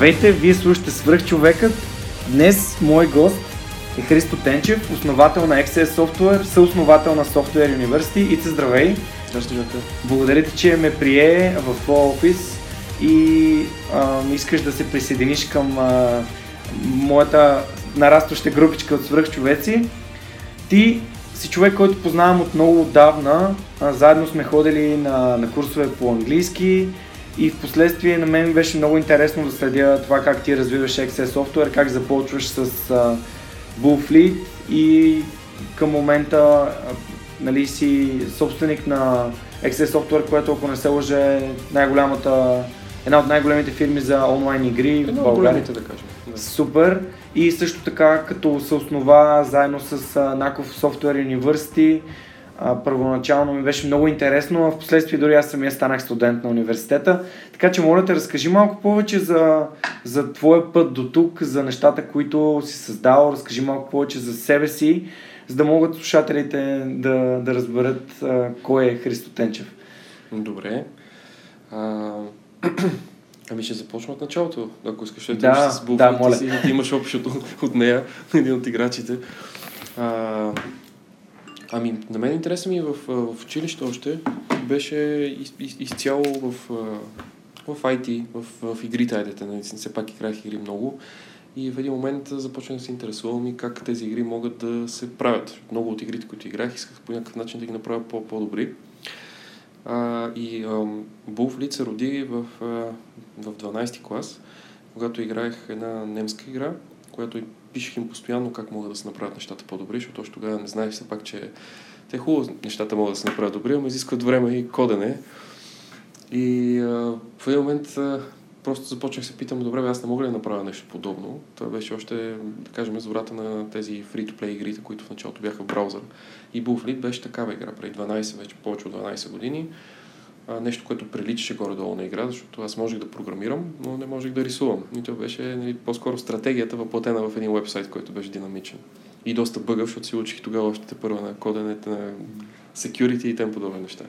Здравейте, вие слушате Свръхчовекът. Днес мой гост е Христо Тенчев, основател на XS Software, съосновател на Software University. Ице, здравей! Здрасти. Благодаря ти, че ме прие в твоя офис и а, искаш да се присъединиш към а, моята нарастваща групичка от свръхчовеци. Ти си човек, който познавам от много отдавна. А, заедно сме ходили на, на курсове по английски, и в последствие на мен беше много интересно да следя това как ти развиваш XS Software, как започваш с uh, Bullfleet и към момента нали, си собственик на XS Software, което ако не се лъже е най-голямата, една от най-големите фирми за онлайн игри Едно в България. да кажем. Да. Супер. И също така, като се основа заедно с Nakov Software University, а, първоначално ми беше много интересно, а в последствие дори аз самия станах студент на университета. Така че моля те, разкажи малко повече за, за твоя път до тук, за нещата, които си създал, разкажи малко повече за себе си, за да могат слушателите да, да разберат а, кой е Христо Тенчев. Добре. А... Ами ще започна от началото, ако искаш да, с да, моля. си, да имаш общото от нея, един от играчите. А, Ами, на мен интересът ми в, в училище още беше из, из, изцяло в, в IT, в, в игрите, айдете, нали, все пак играх игри много. И в един момент започнах да се интересувам и как тези игри могат да се правят. Много от игрите, които играх, исках по някакъв начин да ги направя по- по-добри. А, и Bullfleet се роди в, в 12 клас, когато играех една немска игра, която пишех им постоянно как могат да се направят нещата по-добри, защото още тогава не знаех все пак, че те хубаво нещата могат да се направят добри, но изискват време и кодене. И а, в един момент а, просто започнах се питам, добре, аз не мога ли да направя нещо подобно. Това беше още, да кажем, зората на тези free-to-play игрите, които в началото бяха в браузър. И Bullfleet беше такава игра, преди 12, вече повече от 12 години а, нещо, което приличаше горе-долу на игра, защото аз можех да програмирам, но не можех да рисувам. И това беше нали, по-скоро стратегията въплатена в един вебсайт, който беше динамичен. И доста бъгъв, защото си учих тогава още първа на коденето на security и тем подобни неща.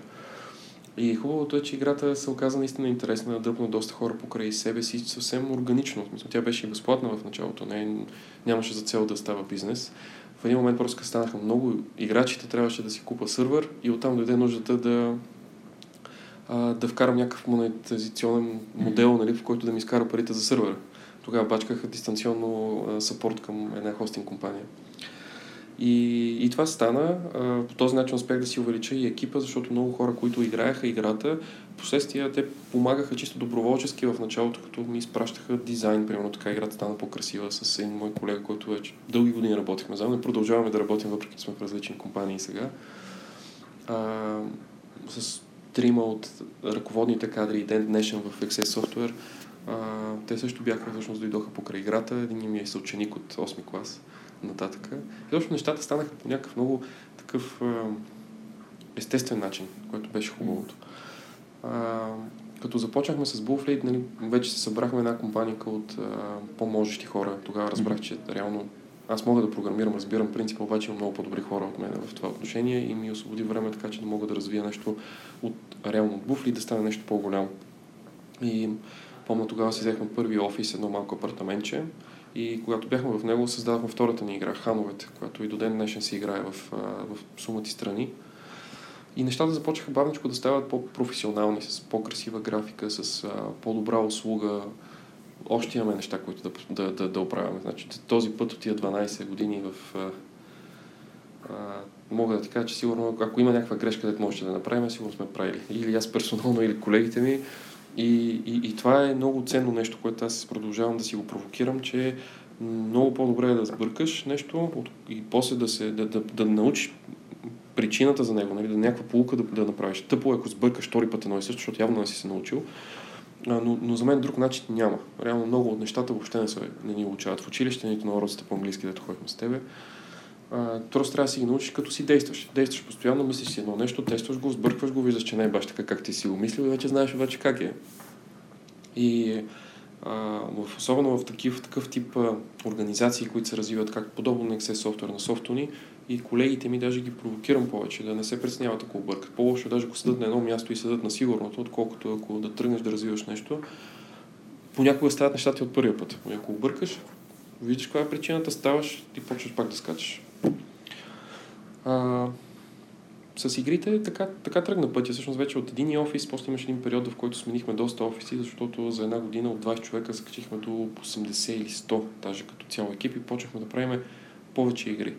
И хубавото е, че играта се оказа наистина интересна, дръпна доста хора покрай себе си, съвсем органично. Тя беше и безплатна в началото, не, нямаше за цел да става бизнес. В един момент просто станаха много играчите, трябваше да си купа сървър и оттам дойде нуждата да а, да вкарам някакъв монетизационен модел, нали, в който да ми изкара парите за сървъра. Тогава бачках дистанционно сапорт към една хостинг компания. И, и това стана. А, по този начин успях да си увелича и екипа, защото много хора, които играеха играта, последствия те помагаха чисто доброволчески в началото, като ми изпращаха дизайн, примерно така играта стана по-красива с един мой колега, който вече дълги години работихме заедно. Не продължаваме да работим, въпреки че сме в различни компании сега. А, с трима от ръководните кадри и ден днешен в Access Software, а, те също бяха, всъщност дойдоха покрай играта. Един ми е съученик от 8 клас нататък. И точно нещата станаха по някакъв много такъв а, естествен начин, който беше хубавото. А, като започнахме с Bullfleet, нали, вече се събрахме една компания от а, по-можещи хора. Тогава разбрах, че реално аз мога да програмирам, разбирам принципа, обаче имам много по-добри хора от мен в това отношение и ми освободи време така, че да мога да развия нещо от реално от буфли и да стане нещо по-голямо. И помня тогава си взехме първи офис, едно малко апартаментче и когато бяхме в него, създавахме втората ни игра, Хановете, която и до ден днешен се играе в, в сумати страни. И нещата започнаха бавничко да стават по-професионални, с по-красива графика, с по-добра услуга. Още имаме неща, които да, да, да, да оправяме. Значи, този път от тия 12 години в... А, а, мога да ти кажа, че сигурно, ако има някаква грешка, където можете да направим, сигурно сме правили. Или аз персонално, или колегите ми. И, и, и това е много ценно нещо, което аз продължавам да си го провокирам, че много по-добре е да сбъркаш нещо и после да, се, да, да, да научиш причината за него, нали, да някаква полука да, да направиш. Тъпо е, ако сбъркаш втори път едно и също, защото явно не си се научил. Но, но за мен друг начин няма. Реално много от нещата въобще не, са, не ни учават в училище, нито на уроците по английски, дето ходихме с тебе. просто трябва да си ги научиш, като си действаш. Действаш постоянно, мислиш си едно нещо, тестваш го, сбъркваш го, виждаш, че не е баш така, как ти си го мислил и вече знаеш вече как е. И а, особено в такив, такъв тип а, организации, които се развиват как подобно на Access Software на софтуни и колегите ми даже ги провокирам повече, да не се преценяват ако объркат. По-лошо е даже ако седат на едно място и седат на сигурното, отколкото ако да тръгнеш да развиваш нещо. Понякога стават нещата от първия път. И ако объркаш, виждаш каква е причината, ставаш и почваш пак да скачаш. А, с игрите така, така тръгна пътя. Всъщност вече от един офис, после имаше един период, в който сменихме доста офиси, защото за една година от 20 човека скачихме до 80 или 100, даже като цяло екип и почнахме да правим повече игри.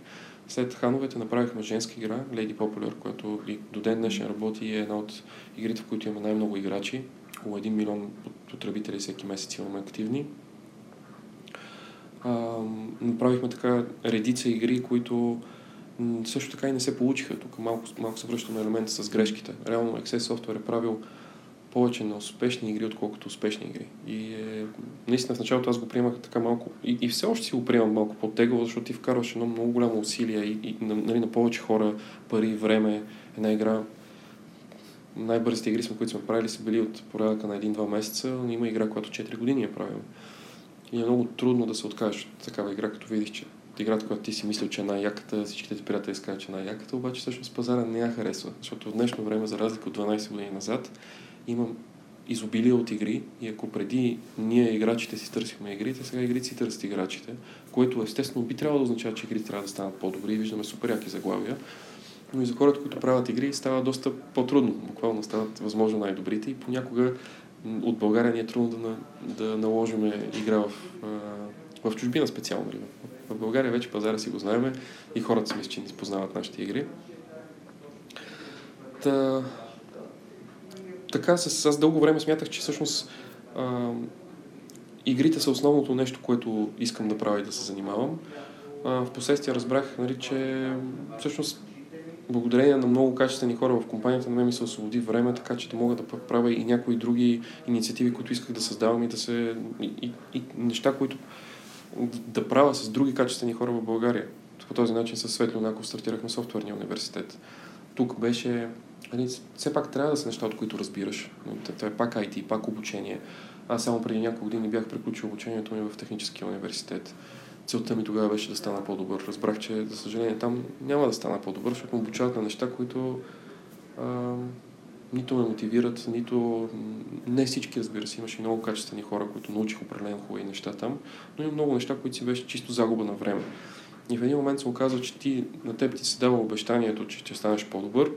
След хановете направихме женска игра, Lady Popular, която и до ден днешен работи и е една от игрите, в които имаме най-много играчи. Около 1 милион потребители всеки месец имаме активни. А, направихме така редица игри, които също така и не се получиха. Тук малко, малко се връщаме на елемента с грешките. Реално Access Software е правил повече на успешни игри, отколкото успешни игри. И е, наистина в началото аз го приемах така малко и, и все още си го приемам малко по-тегаво, защото ти вкарваш едно много голямо усилие и, и нали, на повече хора, пари, време, една игра. Най-бързите игри, които сме правили, са били от порядъка на един-два месеца, но има игра, която 4 години е правила. И е много трудно да се откажеш от такава игра, като видиш, че играта, която ти си мислил, че е най-яката, всичките ти приятели казват, че е най-яката, обаче всъщност пазара не я харесва. Защото в днешно време, за разлика от 12 години назад, имам изобилие от игри и ако преди ние играчите си търсихме игрите, сега игрите си търсят играчите, което естествено би трябвало да означава, че игрите трябва да станат по-добри и виждаме супер яки заглавия. Но и за хората, които правят игри, става доста по-трудно. Буквално стават възможно най-добрите и понякога от България ни е трудно да, да наложим игра в, в чужбина специално. В България вече пазара си го знаеме и хората си мислят, че не познават нашите игри. Та, така, с, аз дълго време смятах, че всъщност а, игрите са основното нещо, което искам да правя и да се занимавам. А, впоследствие разбрах, нали, че всъщност благодарение на много качествени хора в компанията на мен ми се освободи време, така че да мога да правя и някои други инициативи, които исках да създавам и да се... и, и, и неща, които да правя с други качествени хора в България. По този начин с Светли Онаков стартирахме софтуерния университет. Тук беше нали, все пак трябва да са неща, от които разбираш. Това е пак IT, пак обучение. Аз само преди няколко години бях приключил обучението ми в техническия университет. Целта ми тогава беше да стана по-добър. Разбрах, че, за съжаление, там няма да стана по-добър, защото обучават на неща, които а, нито ме мотивират, нито... Не всички, разбира се, имаше много качествени хора, които научих определено хубави неща там, но има много неща, които си беше чисто загуба на време. И в един момент се оказва, че ти, на теб ти се дава обещанието, че ще станеш по-добър,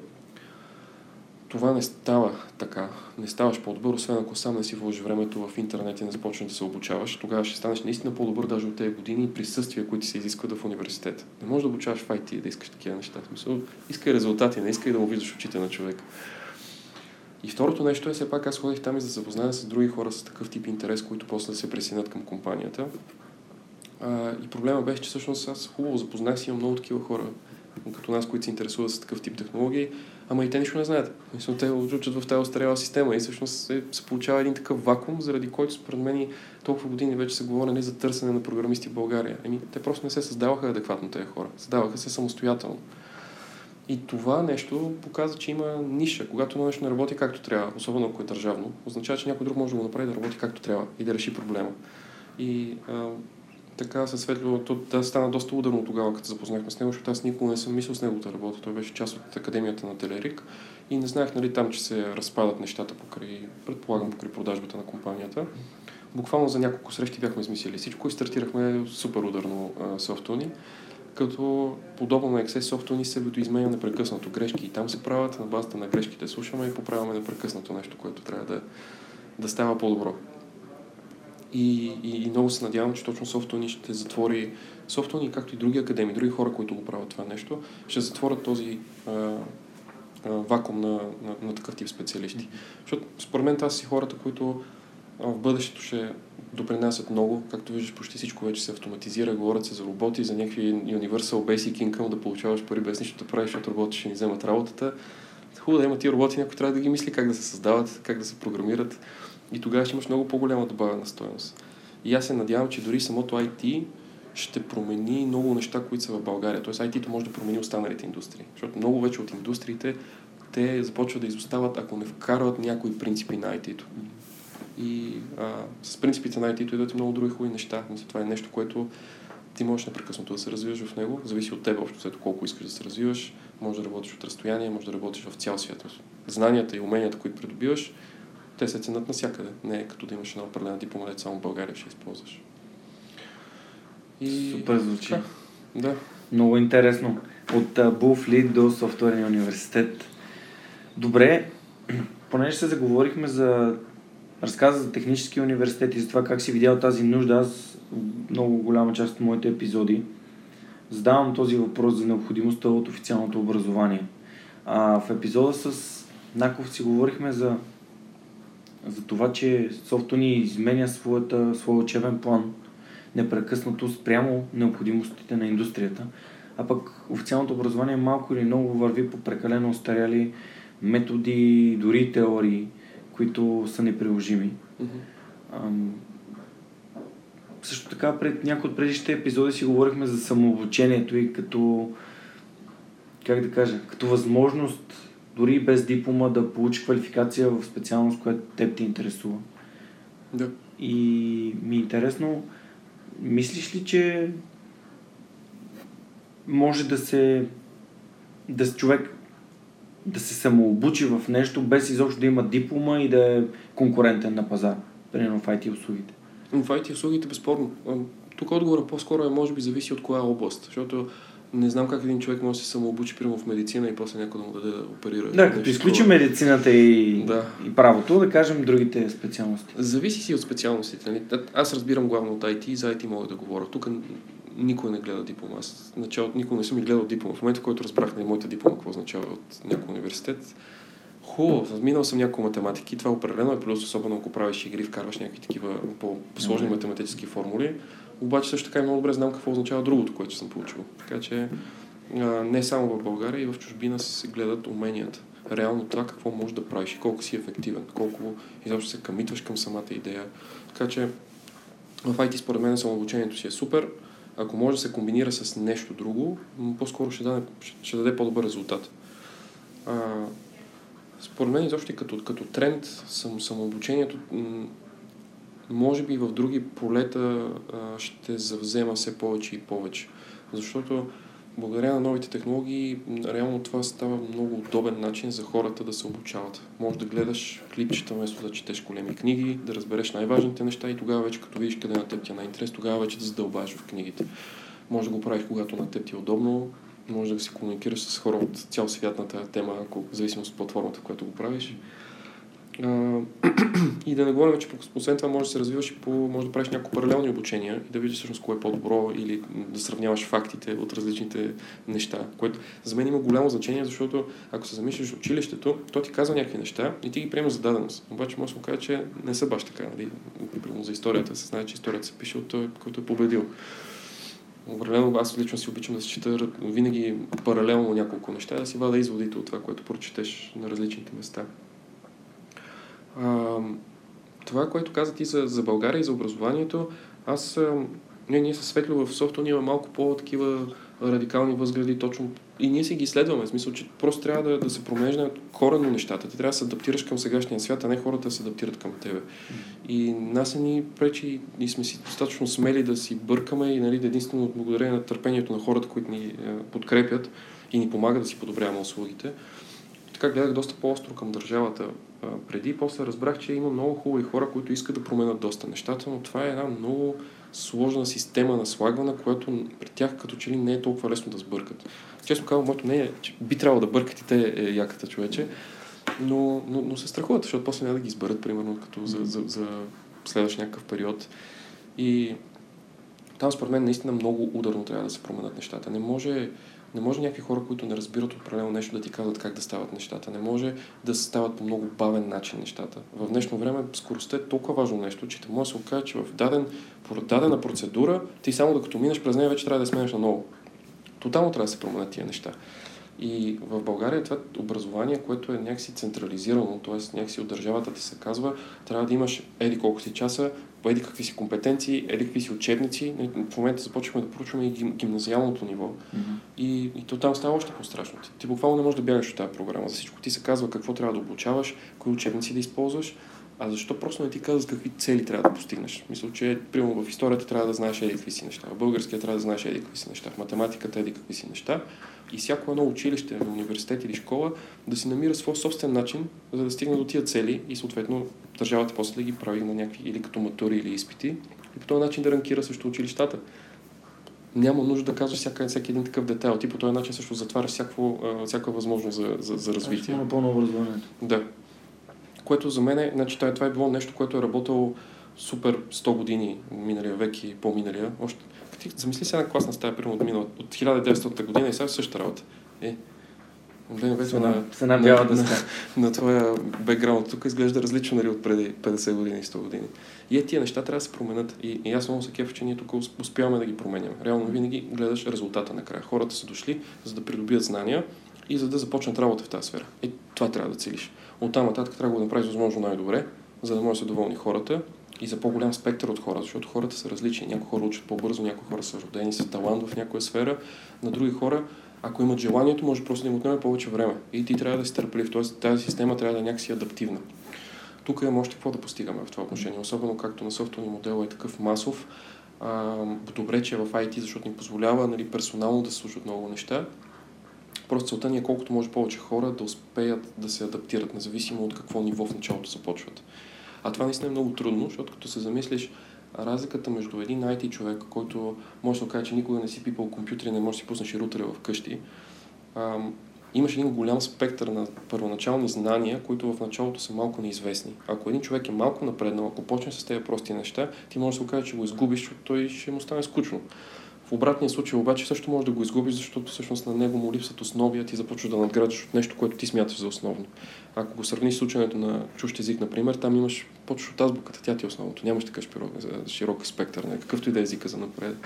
това не става така. Не ставаш по-добър, освен ако сам не си вложи времето в интернет и не започнеш да се обучаваш. Тогава ще станеш наистина по-добър даже от тези години и присъствия, които се изискват в университета. Не можеш да обучаваш в IT и да искаш такива неща. Смисъл, искай резултати, не искай да му виждаш очите на човек. И второто нещо е, все пак аз ходих там и за да с други хора с такъв тип интерес, които после да се присъединят към компанията. А, и проблема беше, че всъщност аз хубаво запознах си, имам много такива хора, като нас, които се интересуват с такъв тип технологии, ама и те нищо не знаят. Мисля, те учат в тази остаряла система и всъщност се, се получава един такъв вакуум, заради който според мен толкова години вече се говори не за търсене на програмисти в България. Еми, те просто не се създаваха адекватно тези хора. Създаваха се самостоятелно. И това нещо показва, че има ниша. Когато едно нещо не работи както трябва, особено ако е държавно, означава, че някой друг може да го направи да работи както трябва и да реши проблема. И а, така със Светло, то да стана доста ударно тогава, като запознахме с него, защото аз никога не съм мислил с него да работя. Той беше част от академията на Телерик и не знаех нали, там, че се разпадат нещата покрай, предполагам, покрай продажбата на компанията. Буквално за няколко срещи бяхме измислили всичко и стартирахме супер ударно софтуни. Като подобно на Excel софтуер ни се видоизменя непрекъснато. Грешки и там се правят, на базата на грешките слушаме и поправяме непрекъснато нещо, което трябва да, да става по-добро. И, и, и много се надявам, че точно софтуер ще затвори софтуер както и други академии, други хора, които го правят това нещо, ще затворят този а, а, вакуум на, на, на такъв тип специалисти. Защото според мен това са си хората, които в бъдещето ще допринасят много. Както виждаш, почти всичко вече се автоматизира, говорят се за роботи, за някакви Universal Basic Income, да получаваш пари без нищо да правиш, защото роботи ще ни вземат работата. Хубаво да има тия роботи, някой трябва да ги мисли как да се създават, как да се програмират и тогава ще имаш много по-голяма добавена стоеност. И аз се надявам, че дори самото IT ще промени много неща, които са в България. Тоест IT-то може да промени останалите индустрии. Защото много вече от индустриите те започват да изостават, ако не вкарват някои принципи на IT-то. И а, с принципите на IT-то идват и много други хубави неща. Това е нещо, което ти можеш непрекъснато да се развиваш в него. Зависи от теб общо, след колко искаш да се развиваш. Може да работиш от разстояние, може да работиш в цял свят. Знанията и уменията, които придобиваш, те се ценят навсякъде. Не е като да имаш една определена диплома, само в България ще използваш. И... Супер звучи. Да. да. Много интересно. От Буфли до софтуерния университет. Добре, понеже се заговорихме за разказа за технически университет и за това как си видял тази нужда, аз много голяма част от моите епизоди задавам този въпрос за необходимостта от официалното образование. А, в епизода с Наков си говорихме за, за това, че софто ни изменя своята, своя учебен план непрекъснато спрямо необходимостите на индустрията. А пък официалното образование малко или много върви по прекалено остаряли методи, дори теории, които са неприложими. Mm-hmm. Ам, също така, пред някои от предишните епизоди си говорихме за самообучението и като, как да кажа, като възможност дори без диплома да получи квалификация в специалност, която теб те интересува. Да. И ми е интересно, мислиш ли, че може да се да човек да се самообучи в нещо, без изобщо да има диплома и да е конкурентен на пазар, примерно в IT услугите? В IT услугите, безспорно. Тук отговора по-скоро е, може би, зависи от коя област, защото не знам как един човек може да се самообучи, примерно в медицина и после някой да му даде да оперира. Да, като изключи медицината и, да. и правото, да кажем другите специалности. Зависи си от специалностите. Нали? Аз разбирам главно от IT и за IT мога да говоря. Тук никой не гледа диплома. Аз началото никой не съм и гледал диплома. В момента, в който разбрах на нали, моята диплома какво означава от някой университет, хубаво, минал съм няколко математики, това определено е плюс, особено ако правиш игри, вкарваш някакви такива по-сложни математически формули. Обаче също така и много добре знам какво означава другото, което съм получил. Така че а, не само в България, и в чужбина се гледат уменията. Реално това какво можеш да правиш и колко си ефективен, колко изобщо се камитваш към самата идея. Така че в IT според мен самообучението си е супер. Ако може да се комбинира с нещо друго, по-скоро ще даде, ще даде по-добър резултат. А, според мен изобщо като, като тренд съм, самообучението може би в други полета а, ще завзема все повече и повече. Защото благодаря на новите технологии, реално това става много удобен начин за хората да се обучават. Може да гледаш клипчета вместо да четеш големи книги, да разбереш най-важните неща и тогава вече, като видиш къде на теб ти е най-интерес, тогава вече да задълбаеш в книгите. Може да го правиш, когато на теб ти е удобно, може да си комуникираш с хора от цял свят на тази тема, в зависимост от платформата, в която го правиш. И да не говорим, че освен това може да се развиваш и по, може да правиш няколко паралелни обучения и да видиш всъщност кое е по-добро или да сравняваш фактите от различните неща, което за мен има голямо значение, защото ако се замислиш в училището, то ти казва някакви неща и ти ги приемаш за даденост. Обаче може да кажа, че не са баш така. Нали? Примерно за историята се знае, че историята се пише от той, който е победил. Определено аз лично си обичам да се чета винаги паралелно няколко неща, да си вада изводите от това, което прочетеш на различните места. А, това, което каза ти за, за България и за образованието, аз не, ние с Светло в софтуер има малко по-такива радикални възгледи точно и ние си ги следваме, в смисъл, че просто трябва да, да се променят коренно нещата. Ти трябва да се адаптираш към сегашния свят, а не хората да се адаптират към тебе. И нас ни пречи и сме си достатъчно смели да си бъркаме и нали, единствено благодарение на търпението на хората, които ни е, подкрепят и ни помагат да си подобряваме услугите. Така гледах доста по-остро към държавата а, преди. После разбрах, че има много хубави хора, които искат да променят доста нещата, но това е една много сложна система на слагване, която при тях като че ли не е толкова лесно да сбъркат. Честно казвам, моето мнение е, че би трябвало да бъркат и те е яката човече, но, но, но се страхуват, защото после няма да ги изберат, примерно, като за, за, за следващ някакъв период. И там според мен наистина много ударно трябва да се променят нещата. Не може, не може някакви хора, които не разбират определено нещо, да ти казват как да стават нещата. Не може да се стават по много бавен начин нещата. В днешно време скоростта е толкова важно нещо, че те може да се окаже, че в даден, дадена процедура ти само докато минеш през нея вече трябва да сменеш на ново. Тотално трябва да се променят тия неща. И в България това образование, което е някакси централизирано, т.е. някакси от държавата ти се казва, трябва да имаш еди колко си часа, еди какви си компетенции, еди какви си учебници. В момента започваме да проучваме и гимназиалното ниво. Mm-hmm. И, и то там става още по-страшно. Ти, ти буквално не можеш да бягаш от тази програма. За всичко ти се казва какво трябва да обучаваш, кои учебници да използваш, а защо просто не ти казват какви цели трябва да постигнеш? Мисля, че примерно в историята трябва да знаеш еди какви си неща, в българския трябва да знаеш еди какви си неща, в математиката еди какви си неща. И всяко едно училище, университет или школа да си намира своя собствен начин, за да стигне до тия цели и съответно държавата после да ги прави на някакви или като матури или изпити и по този начин да ранкира също училищата. Няма нужда да казваш всяка, всеки един такъв детайл. Ти по този начин също затваряш всяко, всяка възможност за, за, за развитие. Напълно образованието. Да което за мен е, значи, това е било нещо, което е работило супер 100 години, миналия век и по-миналия. Още, ти замисли се една класна стая, примерно от, минала, от 1900 година и сега същата работа. Е, Гледам на, на, на, на, на, твоя бекграунд тук изглежда различно нали, от преди 50 години и 100 години. И е, тия неща трябва да се променят. И, и аз много се кефа, че ние тук успяваме да ги променяме. Реално винаги гледаш резултата накрая. Хората са дошли, за да придобият знания и за да започнат работа в тази сфера. И това трябва да целиш. От там нататък трябва да го направиш възможно най-добре, за да може да се доволни хората и за по-голям спектър от хора, защото хората са различни. Някои хора учат по-бързо, някои хора са родени с талант в някоя сфера, на други хора, ако имат желанието, може просто да им отнеме повече време. И ти трябва да си търпелив, т.е. тази система трябва да е някакси адаптивна. Тук имаме още какво да постигаме в това отношение, особено както на софтуерния модел е такъв масов. А, добре, че е в IT, защото ни позволява нали, персонално да се слушат много неща, Просто целта ни е колкото може повече хора да успеят да се адаптират, независимо от какво ниво в началото започват. А това наистина е много трудно, защото като се замислиш, разликата между един IT човек, който може да се каже, че никога не си пипал компютър и не може да си пуснеш и рутера вкъщи, ам, имаш един голям спектър на първоначални знания, които в началото са малко неизвестни. Ако един човек е малко напреднал, ако почне с тези прости неща, ти може да се окаже, че го изгубиш, защото той ще му стане скучно. В обратния случай обаче също може да го изгубиш, защото всъщност на него му липсват основи, а ти започваш да надграждаш от нещо, което ти смяташ за основно. Ако го сравниш с ученето на чужд език, например, там имаш почваш от азбуката, тя ти е основното. Нямаш така широк, широк спектър, на какъвто и да е езика за напред.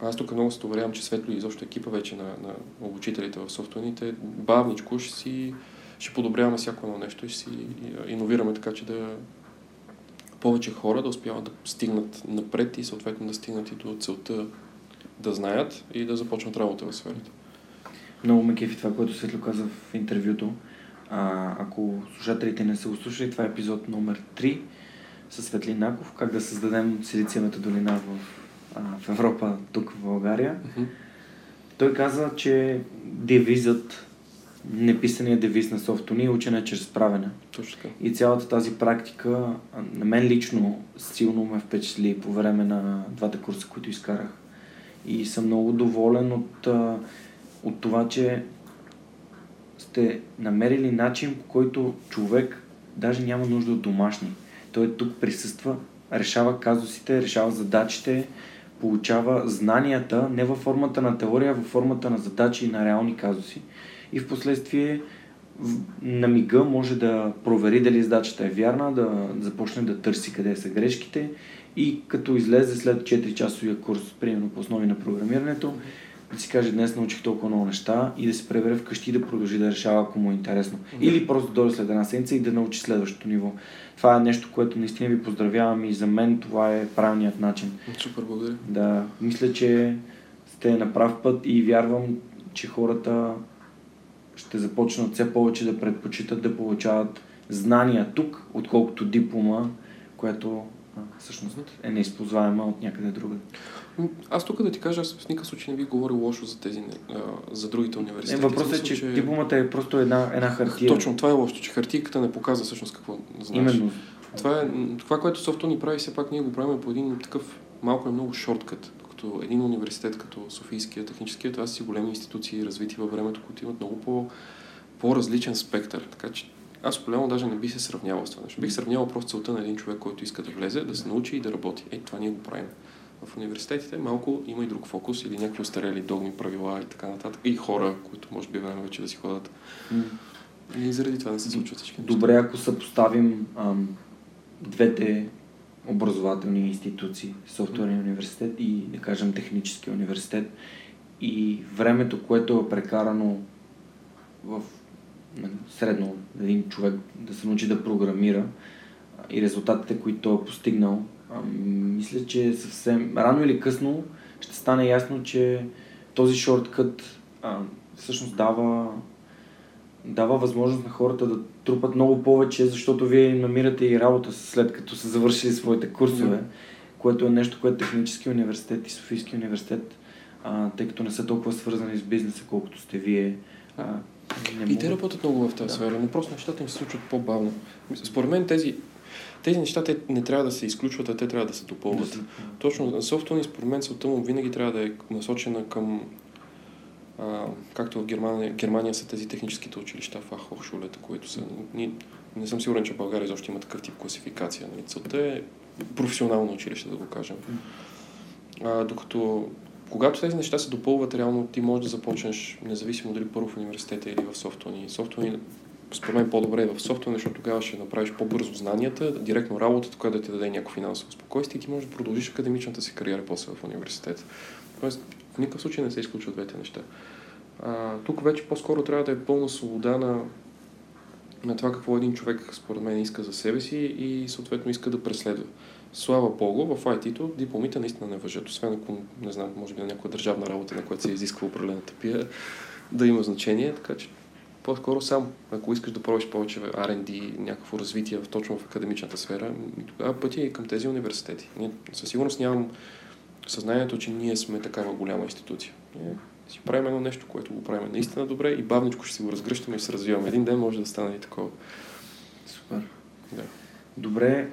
Аз тук много се уверявам, че Светло и изобщо екипа вече на, на обучителите в софтуерните бавничко ще си ще подобряваме всяко едно нещо и ще си иновираме така, че да повече хора да успяват да стигнат напред и съответно да стигнат и до целта да знаят и да започнат работа в сферата. Много ме кефи това, което Светло каза в интервюто. А, ако слушателите не са услушали, това е епизод номер 3 с Светлин Наков, как да създадем силициевата долина в, а, в Европа, тук в България. Uh-huh. Той каза, че девизът неписания девиз на софтуни е учене чрез правене. Точно така. И цялата тази практика на мен лично силно ме впечатли по време на двата курса, които изкарах. И съм много доволен от, от това, че сте намерили начин, по който човек даже няма нужда от домашни. Той тук присъства, решава казусите, решава задачите, получава знанията не във формата на теория, а във формата на задачи и на реални казуси и в последствие на мига може да провери дали задачата е вярна, да започне да търси къде са грешките и като излезе след 4 часовия курс, примерно по основи на програмирането, да си каже днес научих толкова много неща и да се пребере вкъщи и да продължи да решава, ако му е интересно. Или просто да дойде след една седмица и да научи следващото ниво. Това е нещо, което наистина ви поздравявам и за мен това е правилният начин. Супер, благодаря. Да, мисля, че сте на прав път и вярвам, че хората ще започнат все повече да предпочитат да получават знания тук, отколкото диплома, което а, всъщност е неизползваема от някъде друга. Аз тук да ти кажа, аз в никакъв случай не ви говоря лошо за тези, за другите университети. Не, въпросът е, че, че дипломата е просто една, една хартия. Точно, това е лошо, че хартийката не показва всъщност какво знаеш. Именно. Това, е, това, което софтуер ни прави, все пак ние го правим по един такъв малко е много шорткът. Докато един университет като Софийския техническия, това са си големи институции, развити във времето, които имат много по, по-различен спектър. Така че аз голямо даже не би се сравнявал с това нещо. Бих сравнявал просто целта на един човек, който иска да влезе, да се научи и да работи. Е, това ние го правим. В университетите малко има и друг фокус или някакви устарели догми правила и така нататък. И хора, които може би време вече да си ходят. И заради това не се случват всички неща. Добре, ако съпоставим ам, двете образователни институции, софтуерния университет и, да кажем, техническия университет. И времето, което е прекарано в средно един човек да се научи да програмира и резултатите, които е постигнал, мисля, че съвсем рано или късно ще стане ясно, че този шорткът всъщност дава дава възможност на хората да трупат много повече, защото вие им намирате и работа след като са завършили своите курсове, mm-hmm. което е нещо, което Технически университет и Софийски университет, а, тъй като не са толкова свързани с бизнеса, колкото сте вие. А, не и те работят много в тази да. сфера, но просто нещата им се случват по-бавно. Според мен тези, тези неща те не трябва да се изключват, а те трябва да се допълват. Да, Точно софтуерни, според мен, целта му винаги трябва да е насочена към а, както в Германия, Германия са тези техническите училища, Фахохшулета, които са... Ни, не съм сигурен, че в България защо има такъв тип класификация. Нали? Целта е професионално училище, да го кажем. А, докато когато тези неща се допълват, реално ти можеш да започнеш, независимо дали първо в университета или в софтуни. Софтуни, според мен по-добре е в софтуни, защото тогава ще направиш по-бързо знанията, директно работата, която да ти даде някакво финансово спокойствие и ти можеш да продължиш академичната си кариера после в университета. Тоест, в никакъв случай не се изключват двете неща. А, тук вече по-скоро трябва да е пълна свобода на, на това какво един човек, според мен, иска за себе си и съответно иска да преследва. Слава Богу, в IT-то дипломите наистина не въжат. Освен ако, не знам, може би на някаква държавна работа, на която се изисква определената пия, да има значение. Така че по-скоро сам, ако искаш да пробваш повече R&D, някакво развитие точно в академичната сфера, тогава пътя и към тези университети. със сигурност нямам съзнанието, че ние сме такава голяма институция. Ние си правим едно нещо, което го правим наистина добре и бавничко ще си го разгръщаме и се развиваме. Един ден може да стане и такова. Супер. Да. Добре.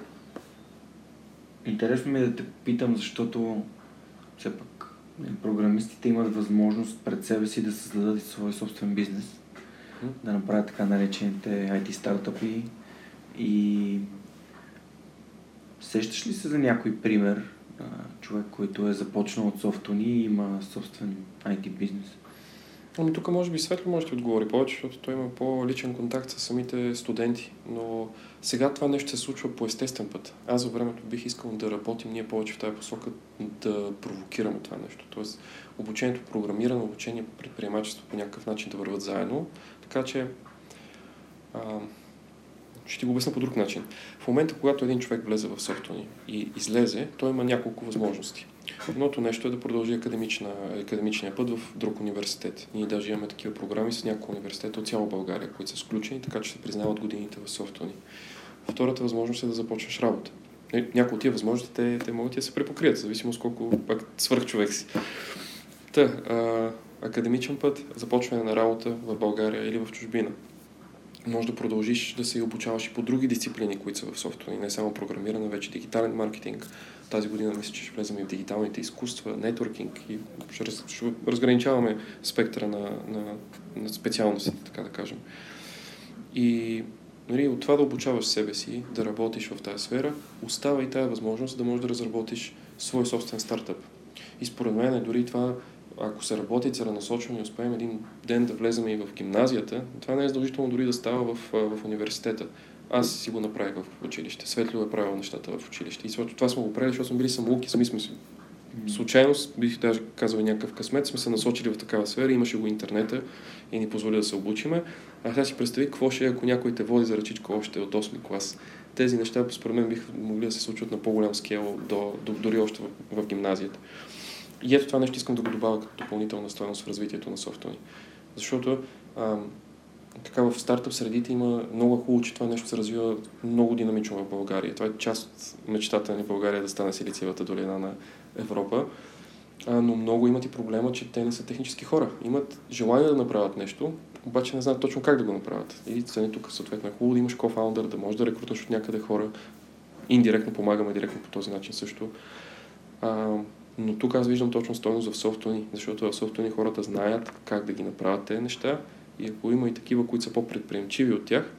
Интересно ми е да те питам, защото все пак нали, програмистите имат възможност пред себе си да създадат и свой собствен бизнес, да направят така наречените IT стартъпи и сещаш ли се за някой пример човек, който е започнал от софтуни и има собствен IT бизнес? Ами тук може би Светло може да отговори повече, защото той има по-личен контакт с самите студенти, но сега това нещо се случва по естествен път. Аз във времето бих искал да работим ние повече в тази посока, да провокираме това нещо. Тоест обучението програмиране, обучение предприемачество по някакъв начин да върват заедно. Така че а, ще ти го обясня по друг начин. В момента, когато един човек влезе в софтуни и излезе, той има няколко възможности. Едното нещо е да продължи академичния път в друг университет. Ние даже имаме такива програми с няколко университета от цяла България, които са сключени, така че се признават годините в софтуни. Втората възможност е да започнеш работа. Е, някои от тия възможности те, те могат да се препокрият, зависимо с колко пак свърх човек си. Та, а, академичен път, започване на работа в България или в чужбина може да продължиш да се обучаваш и по други дисциплини, които са в софтуер, не само програмиране, вече дигитален маркетинг. Тази година мисля, че ще влезем и в дигиталните изкуства, нетворкинг и ще, раз, ще разграничаваме спектъра на, на, на специалностите, така да кажем. И нали, от това да обучаваш себе си, да работиш в тази сфера, остава и тази възможност да можеш да разработиш свой собствен стартъп. И според мен е дори това ако се работи целенасочено и успеем един ден да влезем и в гимназията, това не е задължително дори да става в, в университета. Аз си го направих в училище. Светло е правил нещата в училище. И това сме го правили, защото сме били самоуки. Сами сме случайно, бих даже казал някакъв късмет, сме се насочили в такава сфера, имаше го интернета и ни позволи да се обучиме. А сега си представи какво ще е, ако някой те води за ръчичка още от 8 клас. Тези неща, според мен, биха могли да се случват на по-голям скел, до, до, дори още в, в гимназията. И ето това нещо искам да го добавя като допълнителна стоеност в развитието на софтуни. Защото а, така в стартъп средите има много хубаво, че това нещо се развива много динамично в България. Това е част от мечтата ни България да стане Силициевата долина на Европа. А, но много имат и проблема, че те не са технически хора. Имат желание да направят нещо, обаче не знаят точно как да го направят. И цени тук съответно е хубаво да имаш кофаундър, да можеш да рекруташ от някъде хора. Индиректно помагаме, директно по този начин също А, но тук аз виждам точно стойност в софтуни, защото в софтуни хората знаят как да ги направят тези неща и ако има и такива, които са по-предприемчиви от тях,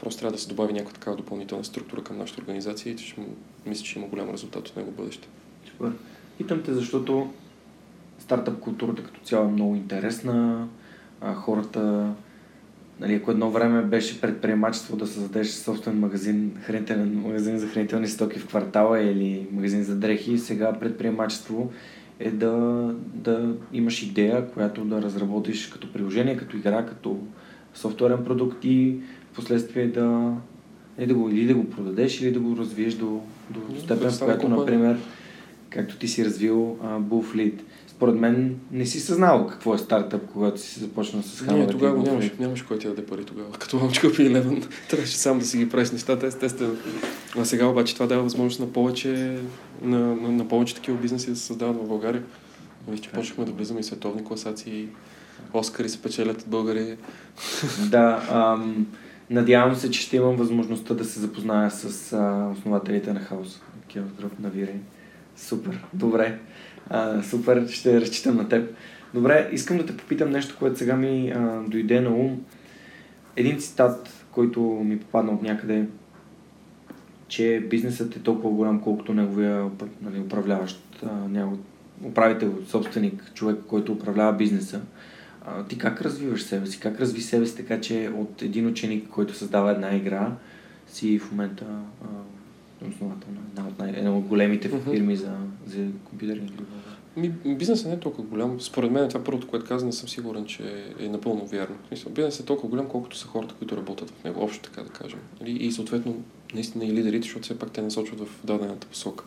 просто трябва да се добави някаква такава допълнителна структура към нашата организация и ще, мисля, че има голям резултат от него в бъдеще. Супер. Питам те, защото стартъп културата като цяло е много интересна. А, хората, нали, ако едно време беше предприемачество да създадеш собствен магазин, хранителен магазин за хранителни стоки в квартала или магазин за дрехи, сега предприемачество е да, да имаш идея, която да разработиш като приложение, като игра, като софтуерен продукт и в последствие да, или да, го, или да го продадеш, или да го развиеш до, до степен, в която, например, както ти си развил uh, Bullfleet. Според мен не си съзнал какво е стартъп, когато си започнал с храмовете. Не, тогава нямаш, нямаш кой ти да даде пари тогава. Като момче купи Eleven, трябваше сам да си ги правиш нещата, естествено. А сега обаче това дава възможност на повече, на, на, на повече такива бизнеси да се създават в България. Виж, че почнахме да влизаме и световни класации, Оскари се печелят от българи. Да, ам, надявам се, че ще имам възможността да се запозная с а, основателите на Хаус. Киосдроп на Вири. Супер, добре. А, супер, ще разчитам на теб. Добре, искам да те попитам нещо, което сега ми а, дойде на ум. Един цитат, който ми попадна от някъде, че бизнесът е толкова голям, колкото неговия нали, управляващ, управител, собственик, човек, който управлява бизнеса. А, ти как развиваш себе си? Как разви себе си така, че от един ученик, който създава една игра, си в момента основател на една от, най- една от големите фирми за, за компютърни игри. Ми, бизнесът не е толкова голям. Според мен това първото, което каза, не съм сигурен, че е напълно вярно. Бизнесът е толкова голям, колкото са хората, които работят в него, общо така да кажем. И, и съответно, наистина и лидерите, защото все пак те насочват в дадената посока.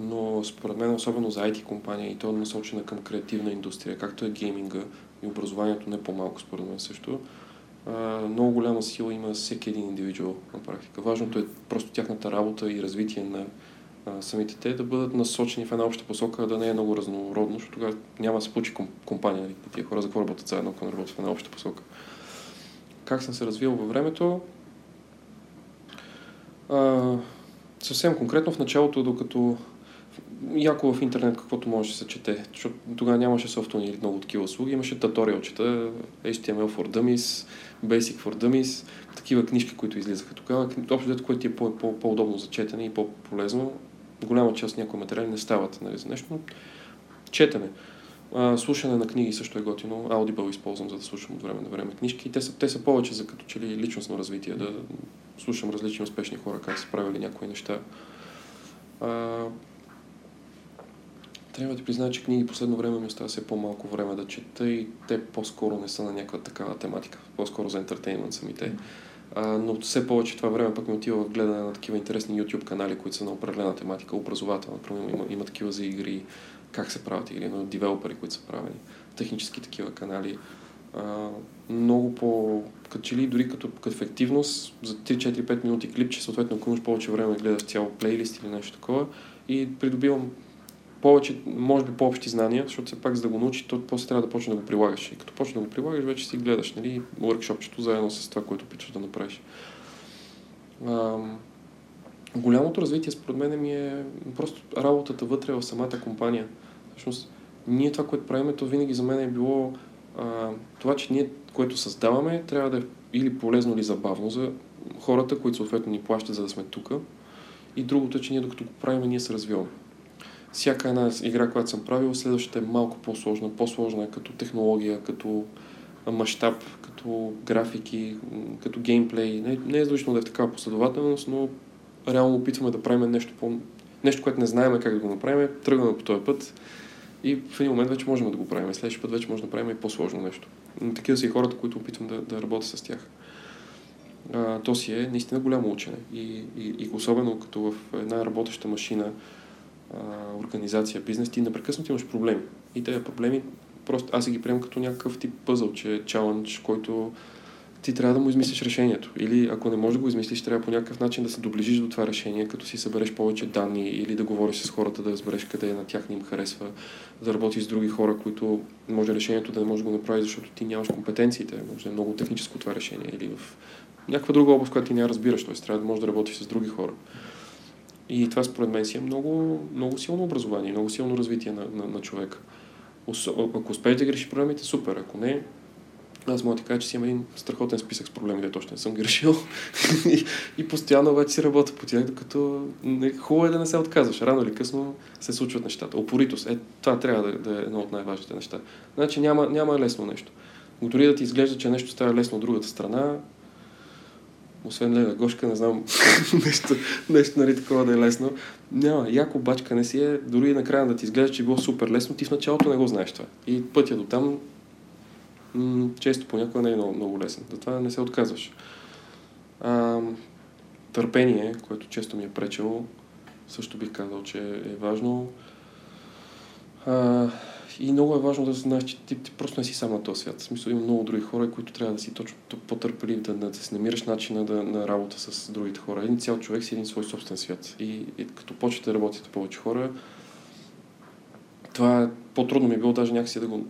Но според мен, особено за IT компания, и то е насочена към креативна индустрия, както е гейминга и образованието не по-малко, според мен също, много голяма сила има всеки един индивидуал на практика. Важното е просто тяхната работа и развитие на а, самите те да бъдат насочени в една обща посока, да не е много разнородно, защото тогава няма да се получи компания. Нали? Тия хора за какво работят заедно, ако не работят в една обща посока. Как съм се развил във времето? А, съвсем конкретно в началото, докато яко в интернет каквото може да се чете, защото тогава нямаше софтуни или много такива услуги, имаше туториалчета, HTML for Dummies, Basic for Dummies, такива книжки, които излизаха тогава. Общо дето, което ти е по- по- по-удобно за четене и по-полезно. Голяма част някои материали не стават нали, за нещо, но четене. А, слушане на книги също е готино. Audible използвам, за да слушам от време на време книжки. Те са, те са повече за като че ли личностно развитие, да слушам различни успешни хора, как са правили някои неща. А, трябва да призная, че книги последно време ми остава все по-малко време да чета и те по-скоро не са на някаква такава тематика. По-скоро за ентертеймент самите. А, но все повече това време пък ми отива в гледане на такива интересни YouTube канали, които са на определена тематика, образователна. Например, има, има такива за игри, как се правят игри, на девелопери, които са правени, технически такива канали. А, много по, като че ли дори като, като ефективност, за 3-4-5 минути клипче, съответно, ако имаш повече време да гледаш цял плейлист или нещо такова, и придобивам повече, може би по-общи знания, защото все пак за да го научи, то после трябва да почне да го прилагаш. И като почне да го прилагаш, вече си гледаш, нали, workshopчето заедно с това, което опитваш да направиш. А, голямото развитие, според мен, ми е просто работата вътре в самата компания. Всъщност, ние това, което правим, то винаги за мен е било а, това, че ние, което създаваме, трябва да е или полезно, или забавно за хората, които съответно ни плащат, за да сме тук. И другото е, че ние докато го правим, ние се развиваме всяка една игра, която съм правил, следващата е малко по-сложна. По-сложна е като технология, като мащаб, като графики, като геймплей. Не, не е задължително да е в такава последователност, но реално опитваме да правим нещо, по, нещо което не знаем как да го направим, тръгваме по този път и в един момент вече можем да го правим. Следващия път вече може да правим и по-сложно нещо. Но такива са и хората, които опитвам да, да работя с тях. А, то си е наистина голямо учене. И, и, и особено като в една работеща машина, организация, бизнес, ти непрекъснато имаш проблеми. И тези проблеми, просто аз ги приемам като някакъв тип пъзъл, че е чалендж, който ти трябва да му измислиш решението. Или ако не можеш да го измислиш, трябва по някакъв начин да се доближиш до това решение, като си събереш повече данни или да говориш с хората, да разбереш къде на тях не им харесва, да работиш с други хора, които може решението да не може да го направиш, защото ти нямаш компетенциите. Може да е много техническо това решение или в някаква друга област, която ти не разбираш. Т.е. трябва да можеш да работиш с други хора. И това според мен си е много, много силно образование, много силно развитие на, на, на човека. Ако успееш да грешиш проблемите, супер. Ако не, аз мога да ти кажа, че си има един страхотен списък с проблеми, дето още не съм ги решил. и, и постоянно вече си работя по тях, докато не, хубаво е да не се отказваш. Рано или късно се случват нещата. Опоритост. Е, това трябва да, да е едно от най-важните неща. Значи няма, няма лесно нещо. Дори да ти изглежда, че нещо става лесно от другата страна, освен лева гошка, не знам нещо, нещо нали, такова да е лесно. Няма, яко бачка не си е, дори накрая да ти изглежда, че било супер лесно, ти в началото не го знаеш това. И пътя до там м- често понякога не е много, много лесен. Затова не се отказваш. А, търпение, което често ми е пречело, също бих казал, че е важно. А, и много е важно да знаеш, че ти, ти просто не си сам на този свят. В смисъл има много други хора, които трябва да си точно по-търпелив, да, да си намираш начина да, на работа с другите хора. Един цял човек си един свой собствен свят. И, и като почвате да работите повече хора, това е по-трудно ми е било даже някакси да го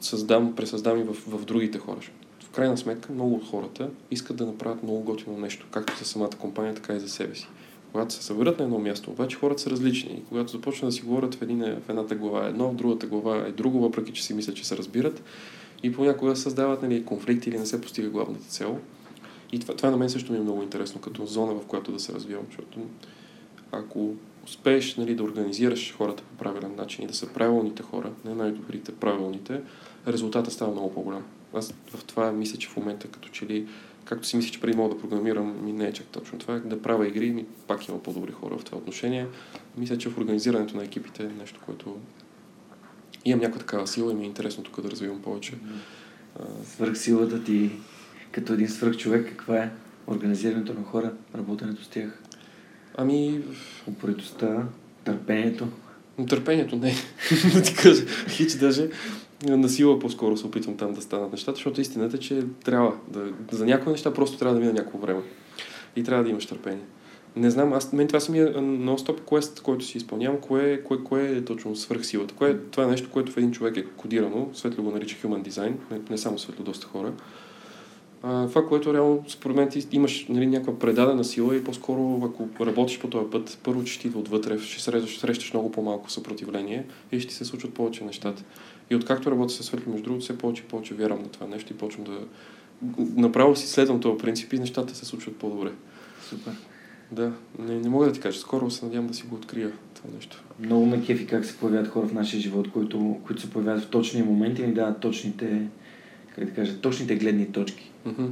създам, пресъздам и в, в другите хора. В крайна сметка много от хората искат да направят много готино нещо, както за самата компания, така и за себе си. Когато се съберат на едно място, обаче хората са различни. И когато започнат да си говорят в, един, в едната глава едно, в другата глава е друго, въпреки че си мислят, че се разбират, и понякога създават нали, конфликти или не се постига главната цел. И това, това на мен също ми е много интересно, като зона, в която да се развивам, защото ако успееш нали, да организираш хората по правилен начин и да са правилните хора, не най-добрите, правилните, резултата става много по-голям. Аз в това мисля, че в момента като че ли, както си мисля, че преди мога да програмирам, ми не е чак точно това, да правя игри, ми пак има по-добри хора в това отношение. Мисля, че в организирането на екипите е нещо, което имам някаква такава сила и ми е интересно тук да развивам повече. Свърхсилата ти като един свръхчовек, каква е? Организирането на хора, работенето с тях? Ами... Упоритостта, търпението. Търпението не. да ти кажа. Хич даже на сила по-скоро се опитвам там да станат нещата, защото истината е, че трябва да, за някои неща просто трябва да мине някакво време. И трябва да имаш търпение. Не знам, аз, мен това си ми е нон-стоп квест, който си изпълнявам, кое, кое, кое е точно свръхсилата. Кое, това е нещо, което в един човек е кодирано, Светло го нарича human design, не, не само Светло, доста хора. А, това, което реално според мен ти имаш нали, някаква предадена сила и по-скоро ако работиш по този път, първо, че ти отвътре, ще срещаш, срещаш много по-малко съпротивление и ще се случват повече нещата. И откакто работя с Светли, между другото, все повече и повече вярвам на това нещо и почвам да... Направо си следвам този принцип и нещата се случват по-добре. Супер. Да, не, не мога да ти кажа. Скоро се надявам да си го открия това нещо. Много ме кефи как се появяват хора в нашия живот, които, които се появяват в точния момент и ни дават точните, как да кажа, точните гледни точки. Mm-hmm.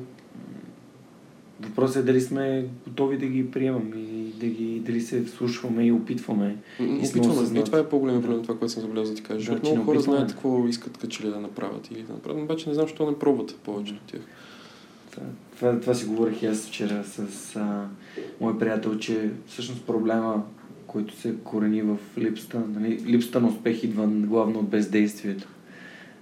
Въпросът е дали сме готови да ги приемам и да ги, дали се вслушваме и опитваме. И, опитваме. И това е по-голям проблем, това, което съм забелязал да ти кажа. Защото много хора знаят какво искат като че ли да направят или да направят, обаче не знам, защо не пробват повечето от тях. Това, това, това си говорих и аз вчера с а, мой приятел, че всъщност проблема, който се корени в липсата, нали, липсата на успех идва главно от бездействието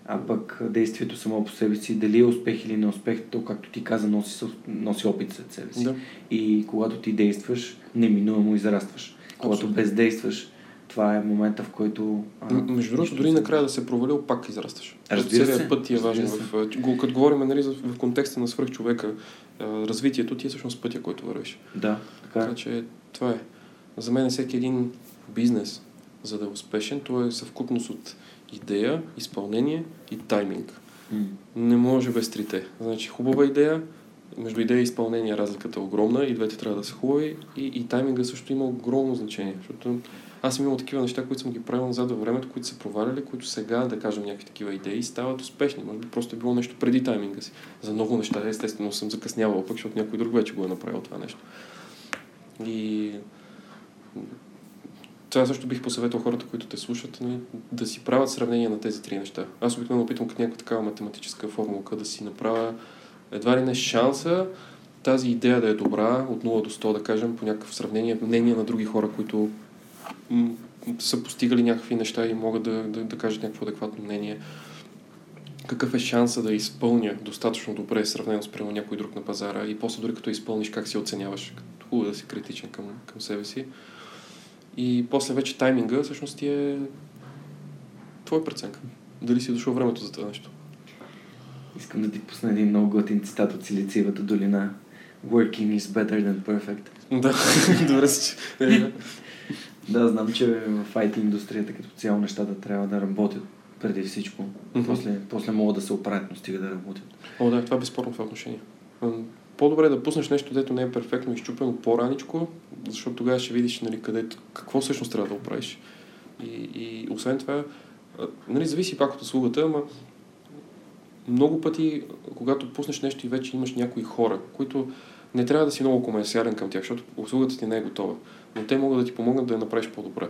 а пък действието само по себе си, дали е успех или не успех, то както ти каза, носи, носи опит след себе си. Да. И когато ти действаш, неминуемо израстваш. Когато бездействаш, това е момента, в който... А, Между другото, дори накрая да се провалил, пак израстваш. Разбира се. път ти е важен. В, като говорим нали, в контекста на свръхчовека, развитието ти е всъщност пътя, който вървиш. Да, така. така че това е. За мен е всеки един бизнес, за да е успешен, то е съвкупност от идея, изпълнение и тайминг. Mm. Не може без трите. Значи хубава идея, между идея и изпълнение разликата е огромна и двете трябва да са хубави и, и тайминга също има огромно значение, защото аз съм имал такива неща, които съм ги правил назад във времето, които са проваляли, които сега, да кажем, някакви такива идеи стават успешни. Може би просто е било нещо преди тайминга си. За много неща, естествено, съм закъснявал, пък, защото някой друг вече го е направил това нещо. И това също бих посъветвал хората, които те слушат, нали, да си правят сравнение на тези три неща. Аз обикновено опитвам като някаква такава математическа формулка да си направя едва ли не шанса тази идея да е добра от 0 до 100, да кажем, по някакъв сравнение, мнение на други хора, които м- са постигали някакви неща и могат да, да, да кажат някакво адекватно мнение. Какъв е шанса да изпълня достатъчно добре, сравнено с прямо някой друг на пазара и после дори като изпълниш, как си оценяваш. Хубаво да си критичен към, към себе си. И после вече тайминга всъщност ти е твоя преценка. Дали си е дошъл времето за това нещо. Искам да ти пусна един много готин цитат от Силициевата долина. Working is better than perfect. Да, добре си. е, да. Знам, че в IT индустрията като цяло нещата трябва да работят преди всичко. Мгм. После, после могат да се оправят, но стига да работят. О, да, това е безспорно това отношение. По-добре е да пуснеш нещо, дето не е перфектно изчупено по-раничко, защото тогава ще видиш нали, къде, какво всъщност трябва да оправиш. И, и освен това, нали, зависи пак от услугата, ама много пъти, когато пуснеш нещо и вече имаш някои хора, които не трябва да си много комерциален към тях, защото услугата ти не е готова. Но те могат да ти помогнат да я направиш по-добре.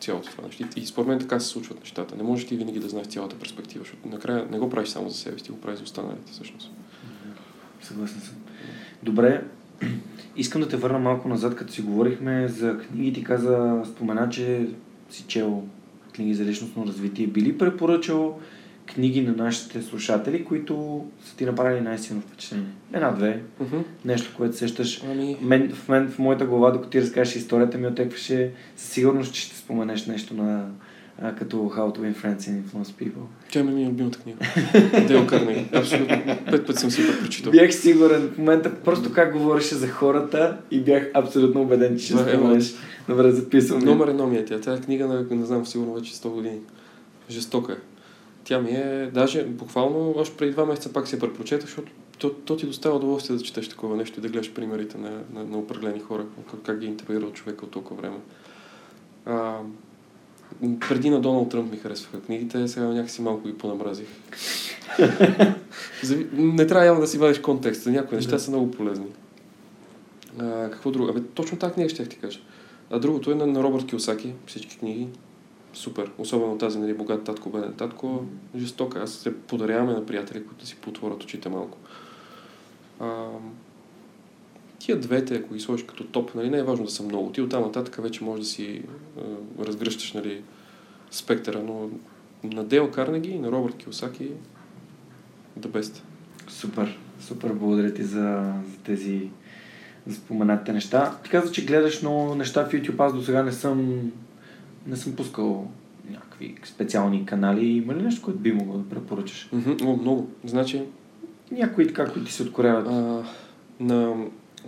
Цялото това нещо. И според мен така се случват нещата. Не можеш ти винаги да знаеш цялата перспектива, защото накрая не го правиш само за себе си, ти го правиш за останалите всъщност. Съгласен съм. Добре, искам да те върна малко назад, като си говорихме за книги. Ти каза, спомена, че си чел книги за личностно развитие. Би ли препоръчал книги на нашите слушатели, които са ти направили най-силно впечатление? Една-две. Мгм. Нещо, което сещаш. Ами, Мен, в, мен, в моята глава, докато ти разкажеш историята ми, отекваше със сигурност, че ще споменеш нещо на а, като How to Win Friends and Influence People. тя ми е любимата книга. Дейл Карнеги. Абсолютно. Пет пъти съм си прочитал. Бях сигурен в момента, просто как говореше за хората и бях абсолютно убеден, че ще Да, споменеш. Добре, записвам. Номер едно ми е тя. Тя книга на, не знам, сигурно вече 100 години. Жестока е. Тя ми е, даже буквално, още преди два месеца пак си я препрочетах, защото то, то ти доставя удоволствие да четеш такова нещо и да гледаш примерите на, на, на определени хора, как, как ги е интегрирал човека от толкова време. А, преди на Доналд Тръмп ми харесваха книгите, сега някакси малко ги понамразих. Не трябва явно да си вадиш контекста, някои неща Да. са много полезни. А, какво друго? Абе, точно тази книга ще ти кажа. А другото е на, на Робърт Киосаки, всички книги. Супер. Особено тази, нали, богат татко, беден татко. Жестока. Аз се подаряваме на приятели, които си потворят очите малко. А, тия двете, ако ги сложиш като топ, нали, не е важно да са много. Ти оттам нататък вече можеш да си а, разгръщаш нали, спектъра, но на Дейл Карнеги и на Робърт Киосаки the best. Супер, супер, благодаря ти за, за тези за споменатите неща. Ти каза, че гледаш много неща в YouTube. Аз до сега не съм, не съм пускал някакви специални канали. Има ли нещо, което би могъл да препоръчаш? О, много. Значи, Някои така, които ти се откоряват. А, на,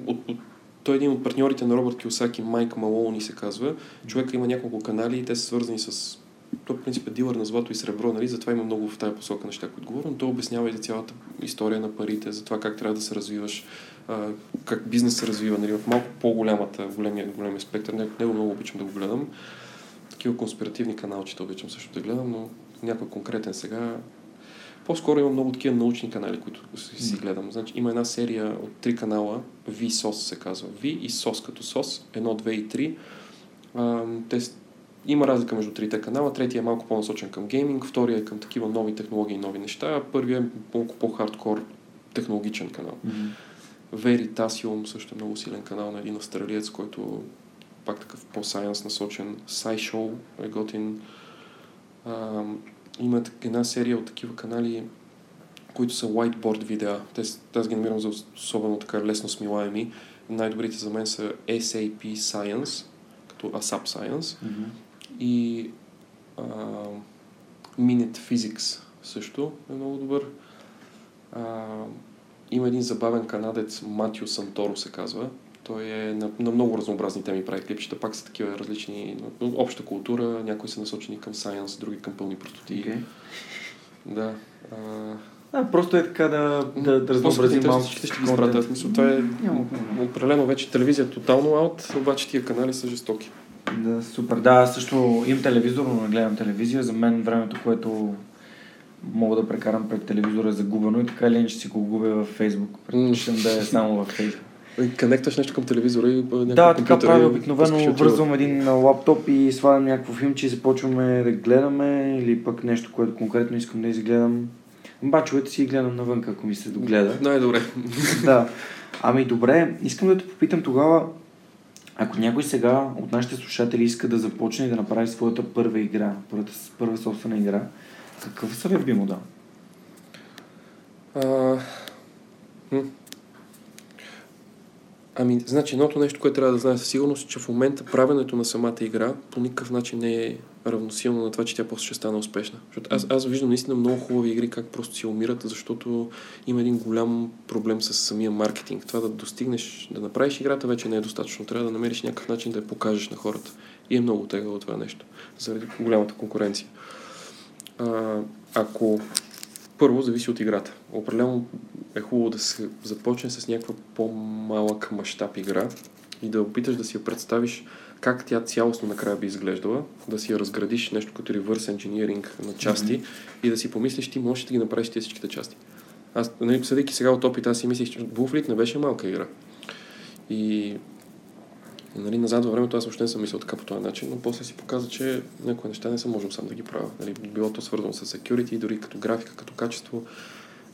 от, от, той е един от партньорите на Робърт Киосаки, Майк Малони се казва. Човека има няколко канали и те са свързани с... Той в принцип е дилър на злато и сребро, нали? затова има много в тази посока неща, които говоря, но той обяснява и за цялата история на парите, за това как трябва да се развиваш, как бизнес се развива, нали? в малко по-голямата, големия, големия спектър. Него много обичам да го гледам. Такива конспиративни каналчета обичам също да гледам, но някой конкретен сега по-скоро има много такива научни канали, които си, си гледам. Значи, има една серия от три канала, V-SOS се казва. V и SOS като SOS, 1, 2 и 3. А, те, има разлика между трите канала. Третия е малко по-насочен към гейминг, втория е към такива нови технологии и нови неща, а първият е малко по-хардкор технологичен канал. Мгм. Veritasium също е много силен канал на един австралиец, който пак такъв по-сайенс насочен. SciShow е готин. Има една серия от такива канали, които са whiteboard видеа. Те, аз ги намирам за особено така лесно смилаеми. Най-добрите за мен са SAP Science, като ASAP Science Мгм. и а, Minute Physics също е много добър. А, има един забавен канадец, Матио Санторо се казва. Той е на, на много разнообразни теми прави клипчета, пак са такива различни, обща култура, някои са насочени към сайенс, други към пълни простоти. Окей. Да. А, А, просто е така да, да, да разнообразим малко. Ще, ще изпратя. Смисъл, това е определено вече телевизия тотално аут, обаче тия канали са жестоки. Да, супер. Да, също имам телевизор, но не гледам телевизия. За мен времето, което мога да прекарам пред телевизора е загубено и така или иначе си го губя във Фейсбук. Предпочитам да е само във Фейсбук. Конекташ нещо към телевизора и някой Да, така правя обикновено. Връзвам един лаптоп и слагам някакво филмче и започваме да гледаме или пък нещо, което конкретно искам да изгледам. Бачовете си гледам навън, ако ми се догледа. Най-добре. да. Ами добре, искам да те попитам тогава, ако някой сега от нашите слушатели иска да започне да направи своята първа игра, първата, първа собствена игра, какъв съвет би му дал? А. Ами, значи, едното нещо, което трябва да знае със сигурност, че в момента правенето на самата игра по никакъв начин не е равносилно на това, че тя после ще стане успешна. Защото аз, аз виждам наистина много хубави игри, как просто си умират, защото има един голям проблем с самия маркетинг. Това да достигнеш, да направиш играта вече не е достатъчно. Трябва да намериш някакъв начин да я покажеш на хората. И е много тегаво това нещо, заради голямата конкуренция. А, ако първо зависи от играта. Определено е хубаво да се започне с някаква по-малък мащаб игра и да опиташ да си я представиш как тя цялостно накрая би изглеждала, да си я разградиш нещо като reverse engineering на части mm-hmm. и да си помислиш, ти можеш да ги направиш тези всичките части. Аз, нали, съдейки сега от опита, аз си мислих, че Bullfleet не беше малка игра. И нали, назад във времето аз въобще не съм мислил така по този начин, но после си показа, че някои неща не съм можем сам да ги правя. Нали, било то свързано с security, дори като графика, като качество.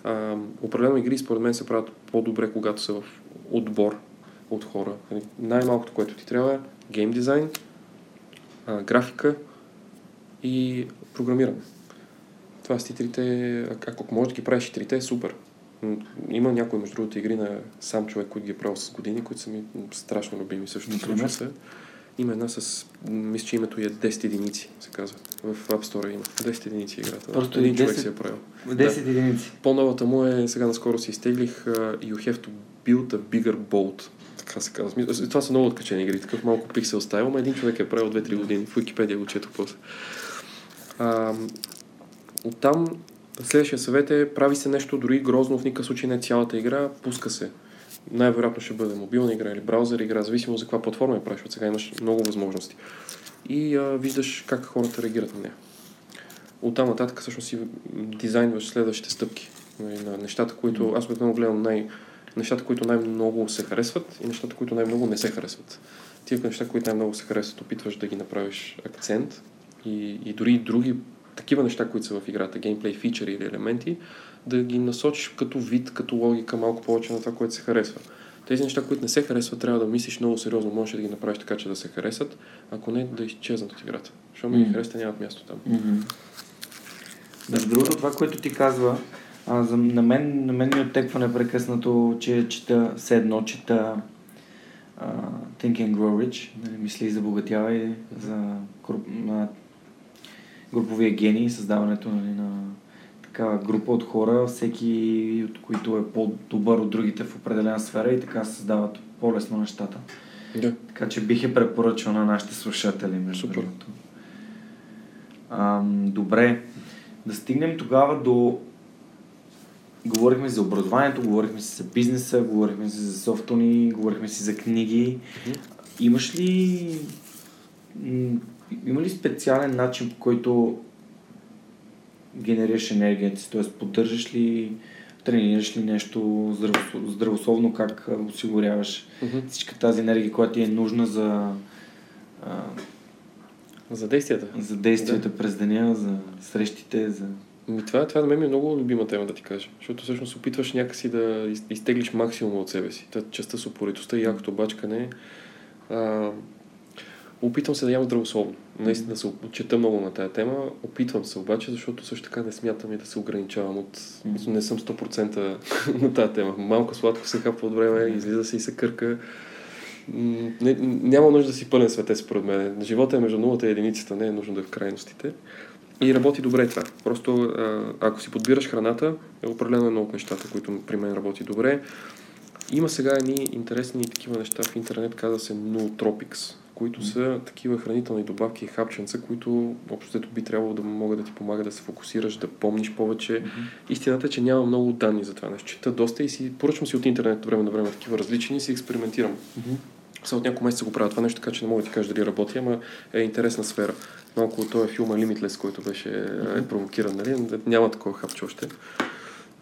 А, определено игри според мен се правят по-добре, когато са в отбор от хора. Нали, най-малкото, което ти трябва е гейм дизайн, а, графика и програмиране. Това са трите, ако можеш да ги правиш и трите, е супер. Има някои, между другото, игри на сам човек, които ги е правил с години, които са ми страшно любими. Също се. Има една с, мисля, че името е 10 единици, се казва. В App Store има. 10 единици играта. Просто един 10... човек си е правил. 10 да. единици. По-новата му е, сега наскоро си изтеглих uh, You have to build a bigger boat. Така се казва. Това са много откачени игри, такъв малко пиксел стайл, но един човек е правил 2-3 години. В Wikipedia го четох после. Uh, оттам Следващия съвет е прави се нещо дори грозно, в никакъв случай не е цялата игра, пуска се. Най-вероятно ще бъде мобилна игра или браузър игра, зависимо за каква платформа я правиш, от сега имаш много възможности. И а, виждаш как хората реагират на нея. От там нататък всъщност си дизайнваш следващите стъпки нали, на нещата, които аз обикновено гледам най- нещата, които най-много се харесват и нещата, които най-много не се харесват. Тия неща, които най-много се харесват, опитваш да ги направиш акцент и, и дори и други такива неща, които са в играта, геймплей, фичери или елементи, да ги насочиш като вид, като логика малко повече на това, което се харесва. Тези неща, които не се харесват, трябва да мислиш много сериозно. Можеш да ги направиш така, че да се харесат, ако не да изчезнат от играта. Защото ми mm. ги харесат, нямат място там. Mm-hmm. Между другото, това, което ти казва, а, за, на, мен, на мен ми оттеква непрекъснато, че чета, все едно чета uh, Think and Grow Rich, нали, мисли и забогатявай за груп, на груповия гений, създаването нали, на такава група от хора, всеки от които е по-добър от другите в определена сфера и така създават по-лесно нещата. Да. Така че бих е препоръчал на нашите слушатели, между Супер. другото. Ам, добре, да стигнем тогава до... Говорихме за образованието, говорихме си за бизнеса, говорихме си за софтуни, говорихме си за книги. Имаш ли има ли специален начин, по който генерираш енергията си? Т.е. поддържаш ли, тренираш ли нещо здравословно, как осигуряваш Мгм. всичка тази енергия, която ти е нужна за, а, За действията. за действията през деня, за срещите, за... Ми, това, това на мен ми е много любима тема да ти кажа, защото всъщност опитваш някакси да из- изтеглиш максимума от себе си. Та частта с упоритостта и якото бачкане. А, опитвам се да ям здравословно. Наистина се отчета много на тая тема. Опитвам се обаче, защото също така не смятам и да се ограничавам от... Не съм 100% на тази тема. Малко сладко се хапва от време, излиза се и се кърка. Не, няма нужда да си пълен светец, според мен. Живота е между нулата и единицата, не е нужно да е в крайностите. И работи добре това. Просто ако си подбираш храната, е определено едно от нещата, които при мен работи добре. Има сега едни интересни такива неща в интернет, казва се Nootropics, които са такива хранителни добавки и хапченца, които общо би трябвало да могат да ти помагат да се фокусираш, да помниш повече. Истината е, че няма много данни за това нещо. Чета доста и си поръчвам си от интернет време на време такива различни и си експериментирам. Сега от няколко месеца го правя това нещо, така че не мога да ти кажа дали работи, ама е интересна сфера. Малко от този филма Limitless, който беше е провокиран, нали? Няма такова хапче още.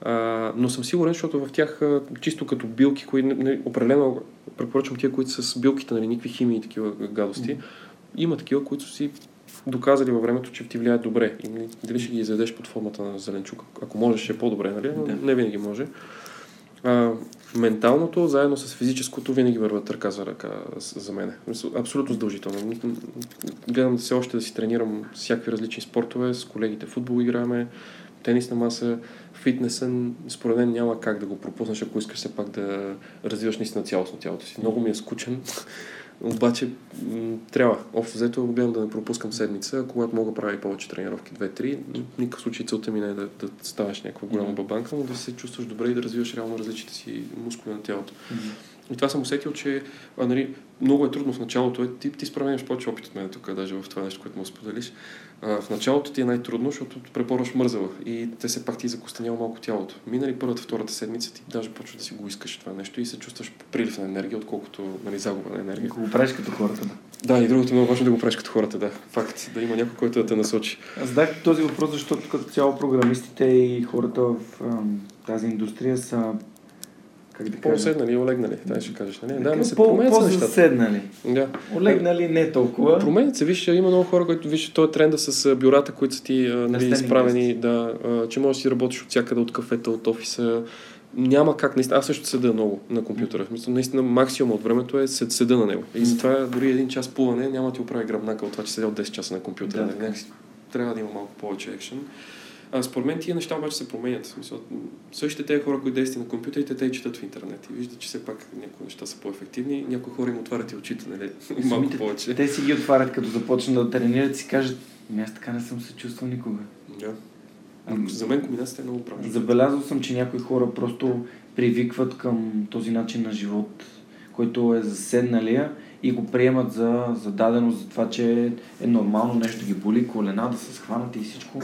А, но съм сигурен, защото в тях чисто като билки, които не, определено препоръчвам тия, които са с билките, нали, никакви химии и такива гадости. Има такива, които си доказали във времето, че ти влияят добре. И дали ще ги изядеш под формата на зеленчук, ако можеш, ще е по-добре, нали? Но Да. не винаги може. А, менталното, заедно с физическото, винаги върват ръка за ръка за мен. Абсолютно задължително. Гледам все още да си тренирам всякакви различни спортове, с колегите футбол играме, тенис на маса, фитнеса, според мен няма как да го пропуснеш, ако искаш все пак да развиваш наистина цялостно тялото си. Много ми е скучен, обаче м- трябва. Общо взето гледам да не пропускам седмица, когато мога да правя и повече тренировки, 2-3. В никакъв случай целта ми не е да, да ставаш някаква голяма бабанка, но да се чувстваш добре и да развиваш реално различните си мускули на тялото. И това съм усетил, че а, нали, много е трудно в началото. Е, ти, ти справяш повече опит от мен тук, даже в това нещо, което му споделиш. А, в началото ти е най-трудно, защото препоръш мързава и те се пак ти закостенява малко тялото. Минали първата, втората седмица, ти даже почва да си го искаш това нещо и се чувстваш прилив на енергия, отколкото нали, загуба на енергия. Го правиш като хората, да. Да, и другото е много важно да го правиш като хората, да. Факт, да има някой, който да те насочи. Аз задах този въпрос, защото като цяло програмистите и хората в тази индустрия са как да По-седнали и олегнали, да ще кажеш. Нали? Да, но се по, променят по-заседнали. Да. Олегнали не толкова. Променят се, виж, има много хора, които виж, този тренда с бюрата, които са ти нали, изправени, да, че можеш да си работиш от всякъде, от кафета, от офиса. Няма как, наистина, аз също седа много на компютъра. В смисъл, наистина максимум от времето е сед, седа на него. И затова дори един час плуване няма да ти оправи гръбнака от това, че седя от 10 часа на компютъра. Да, някакси трябва да има малко повече екшен. А, според мен тия неща обаче се променят. Смисъл, същите тези хора, които действат на компютрите, те четат в интернет. И виждат, че все пак някои неща са по-ефективни. Някои хора им отварят и очите, нали? Малко Самите- повече. Те си ги отварят, като започнат да тренират и си кажат, «Ами аз така не съм се чувствал никога. Да. А, за мен комбинацията е много правилна. Забелязал съм, че някои хора просто привикват към този начин на живот, който е заседналия и го приемат за, за даденост, за това, че е нормално нещо ги боли колена, да се схванат и всичко.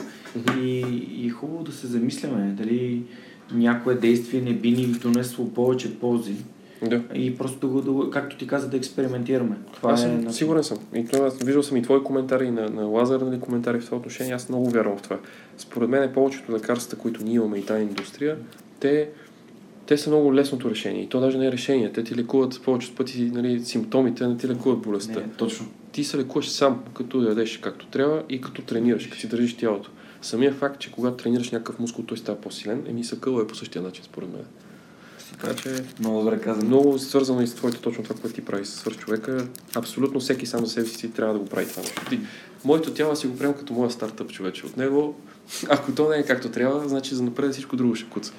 И, и е хубаво да се замисляме дали някое действие не би ни донесло повече ползи. Да. И просто да както ти каза, да експериментираме. Това Аз е съм, начин. сигурен съм. И това, виждал съм и твои коментари, и на, на Лазар, нали, коментари в това отношение. Аз много вярвам в това. Според мен е повечето лекарства, които ние имаме и тази индустрия, те, те са много лесното решение. И то даже не е решение. Те ти лекуват повечето пъти нали, симптомите, не ти лекуват болестта. Не, точно. Ти се лекуваш сам, като ядеш както трябва и като тренираш, като си държиш тялото. Самия факт, че когато тренираш някакъв мускул, той става по-силен, еми съкъла е по същия начин, според мен. Така че Много добре казано. много свързано и с твоето точно това, което ти прави с свърх човека. Абсолютно всеки сам за себе си трябва да го прави това нещо. Ти, моето тяло си го приемам като моя стартъп човече. От него, ако то не е както трябва, значи за напред всичко друго ще куца.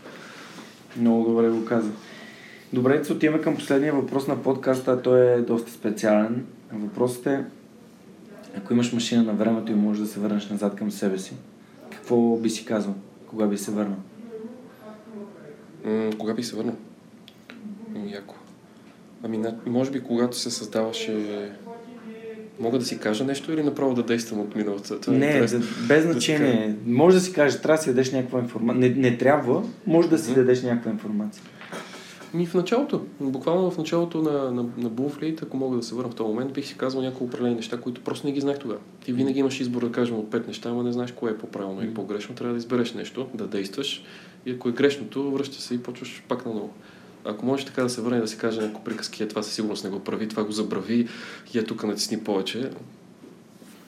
Много добре го каза. Добре, се отиваме към последния въпрос на подкаста, той е доста специален. Въпросът е, ако имаш машина на времето и можеш да се върнеш назад към себе си, какво би си казал? Кога би се върнал? М- кога би се върнал? Ами, яко. Ами, на- може би когато се създаваше... Мога да си кажа нещо или направо да действам от миналото? Това е не, интересно. да, без Да значение. може да си кажеш, трябва да си дадеш някаква информация. Не, не трябва, може да си Мгм. дадеш някаква информация. Ми в началото, буквално в началото на, на, на Bullfleet, ако мога да се върна в този момент, бих си казал няколко определени неща, които просто не ги знаех тогава. Ти винаги имаш избор да кажем от пет неща, ама не знаеш кое е по-правилно или по-грешно. Трябва да избереш нещо, да действаш и ако е грешното, връщаш се и почваш пак на ново. Ако можеш така да се върне да си каже някои приказки, е това със сигурност не го прави, това го забрави и е тук натисни повече,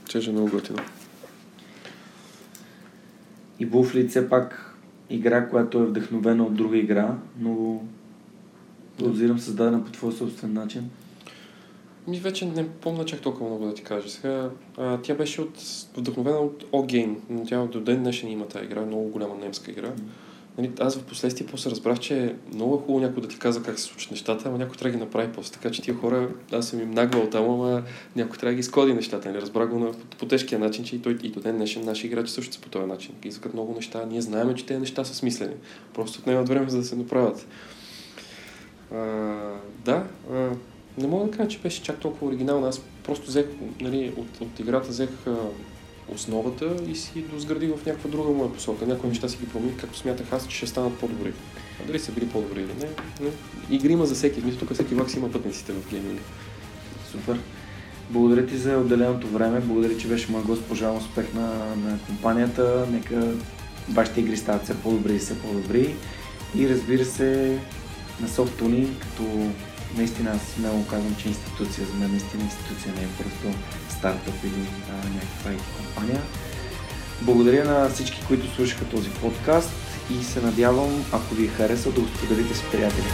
че е много готино. И Буфлит все пак игра, която е вдъхновена от друга игра, но подозирам създадена по твой собствен начин. Ми вече не помня чак толкова много да ти кажа. Сега, а, тя беше от, вдъхновена от O-Game, но тя до ден днешен има тази игра, много голяма немска игра. Нали, аз в последствие после разбрах, че е много хубаво някой да ти каза как се случат нещата, ама някой трябва да ги направи после. Така че тия хора, аз съм им нагвал там, ама някой трябва да ги изкоди нещата. Нали? Разбрах го на, по, по тежкия начин, че и, той, и до ден днешен наши играчи също са по този начин. Искат много неща. Ние знаем, че тези неща са смислени. Просто отнемат време за да се направят. А, да, а, не мога да кажа, че беше чак толкова оригинална. Аз просто взех, нали, от, от играта взех а, основата и си дозградих в някаква друга моя посока. Някои неща си ги промених, както смятах аз, че ще станат по-добри. А дали са били по-добри или не, не. Игри има за всеки. Мисля, тук всеки влак си има пътниците в гейминга. Супер. Благодаря ти за отделеното време. Благодаря, че беше мой гост. Пожелавам успех на, на компанията. Нека вашите игри стават все по-добри и все по-добри. И разбира се, на Softtuning, като наистина аз смело казвам, че институция, за мен наистина институция не е просто стартъп или а, някаква IT компания. Благодаря на всички, които слушаха този подкаст и се надявам, ако ви е харесал, да го споделите с приятели.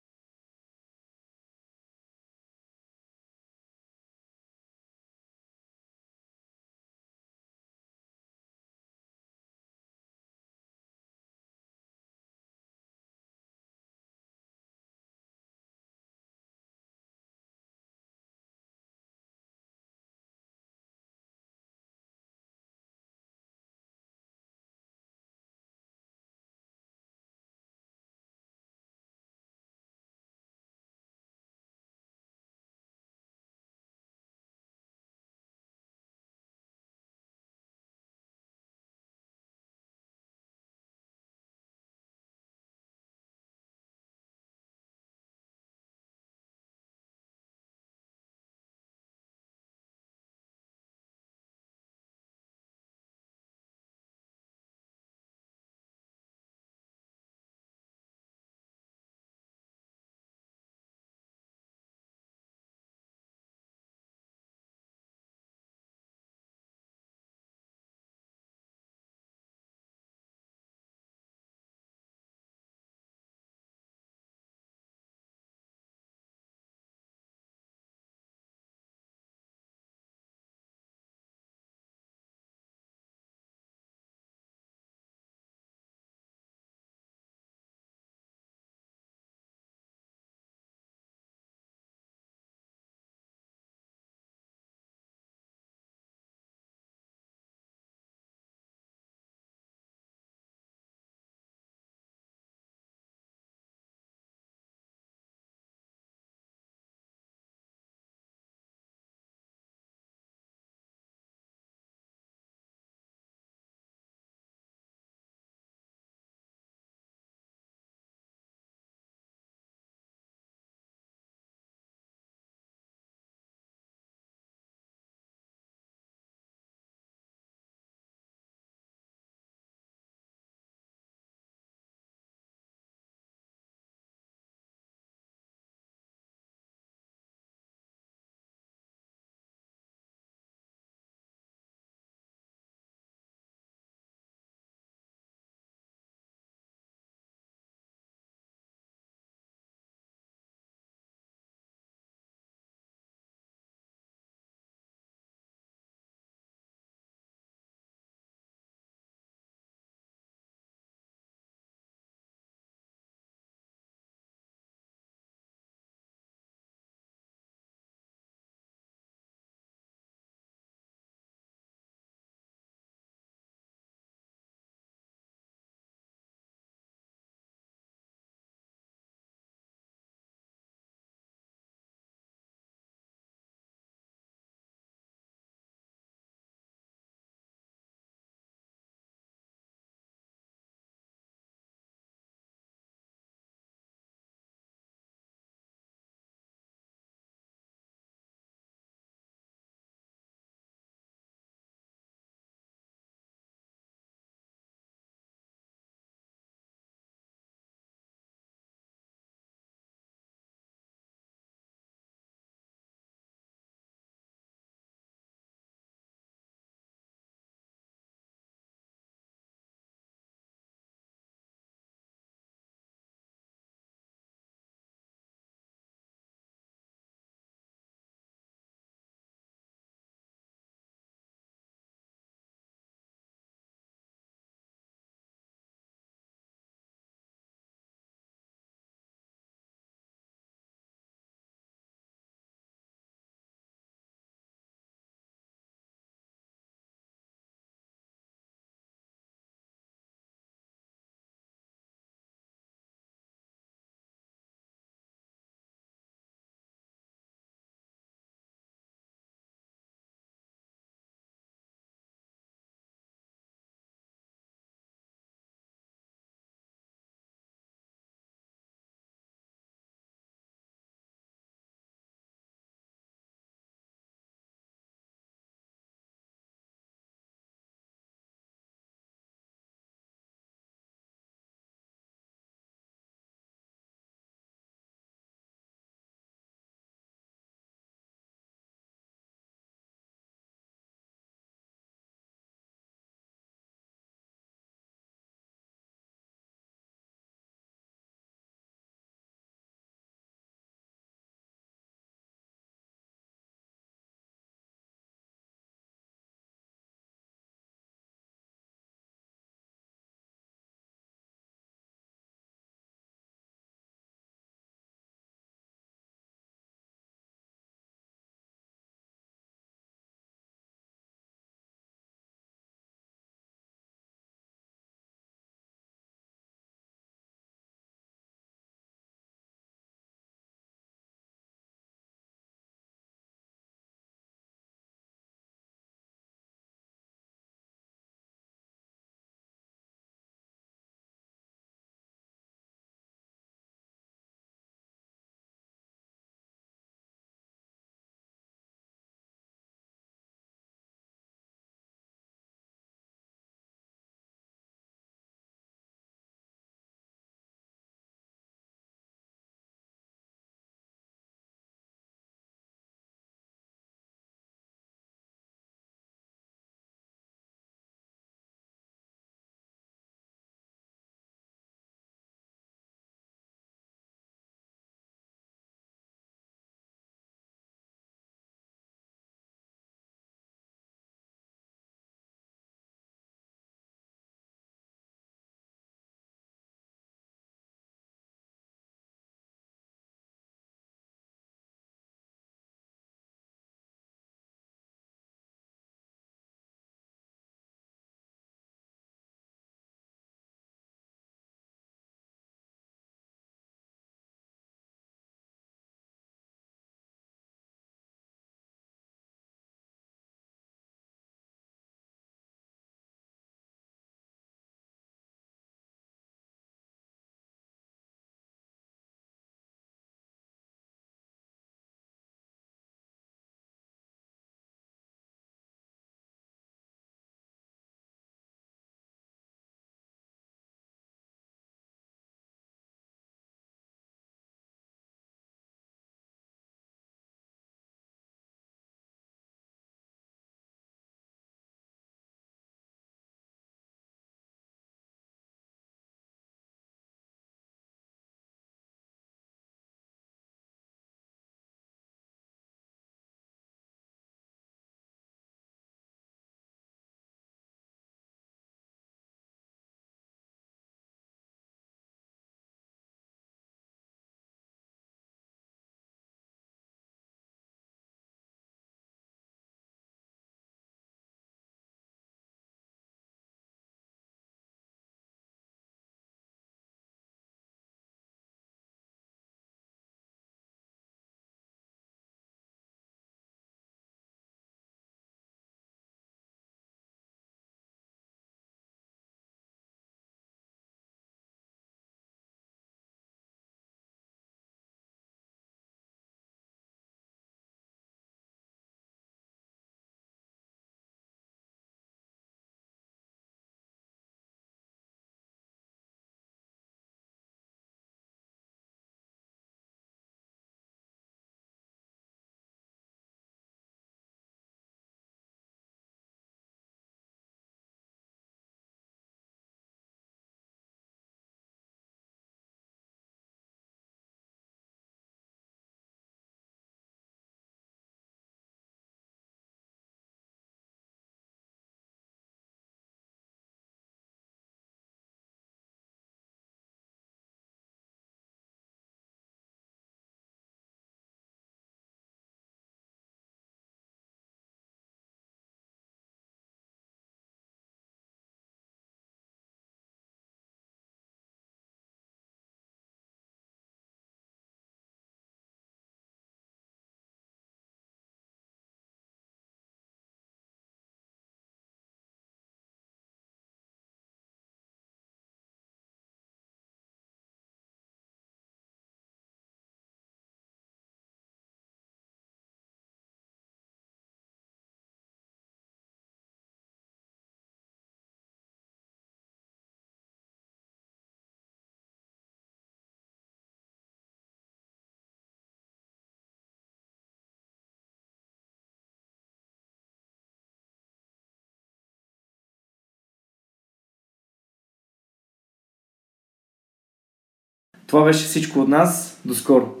Това беше всичко от нас. До скоро!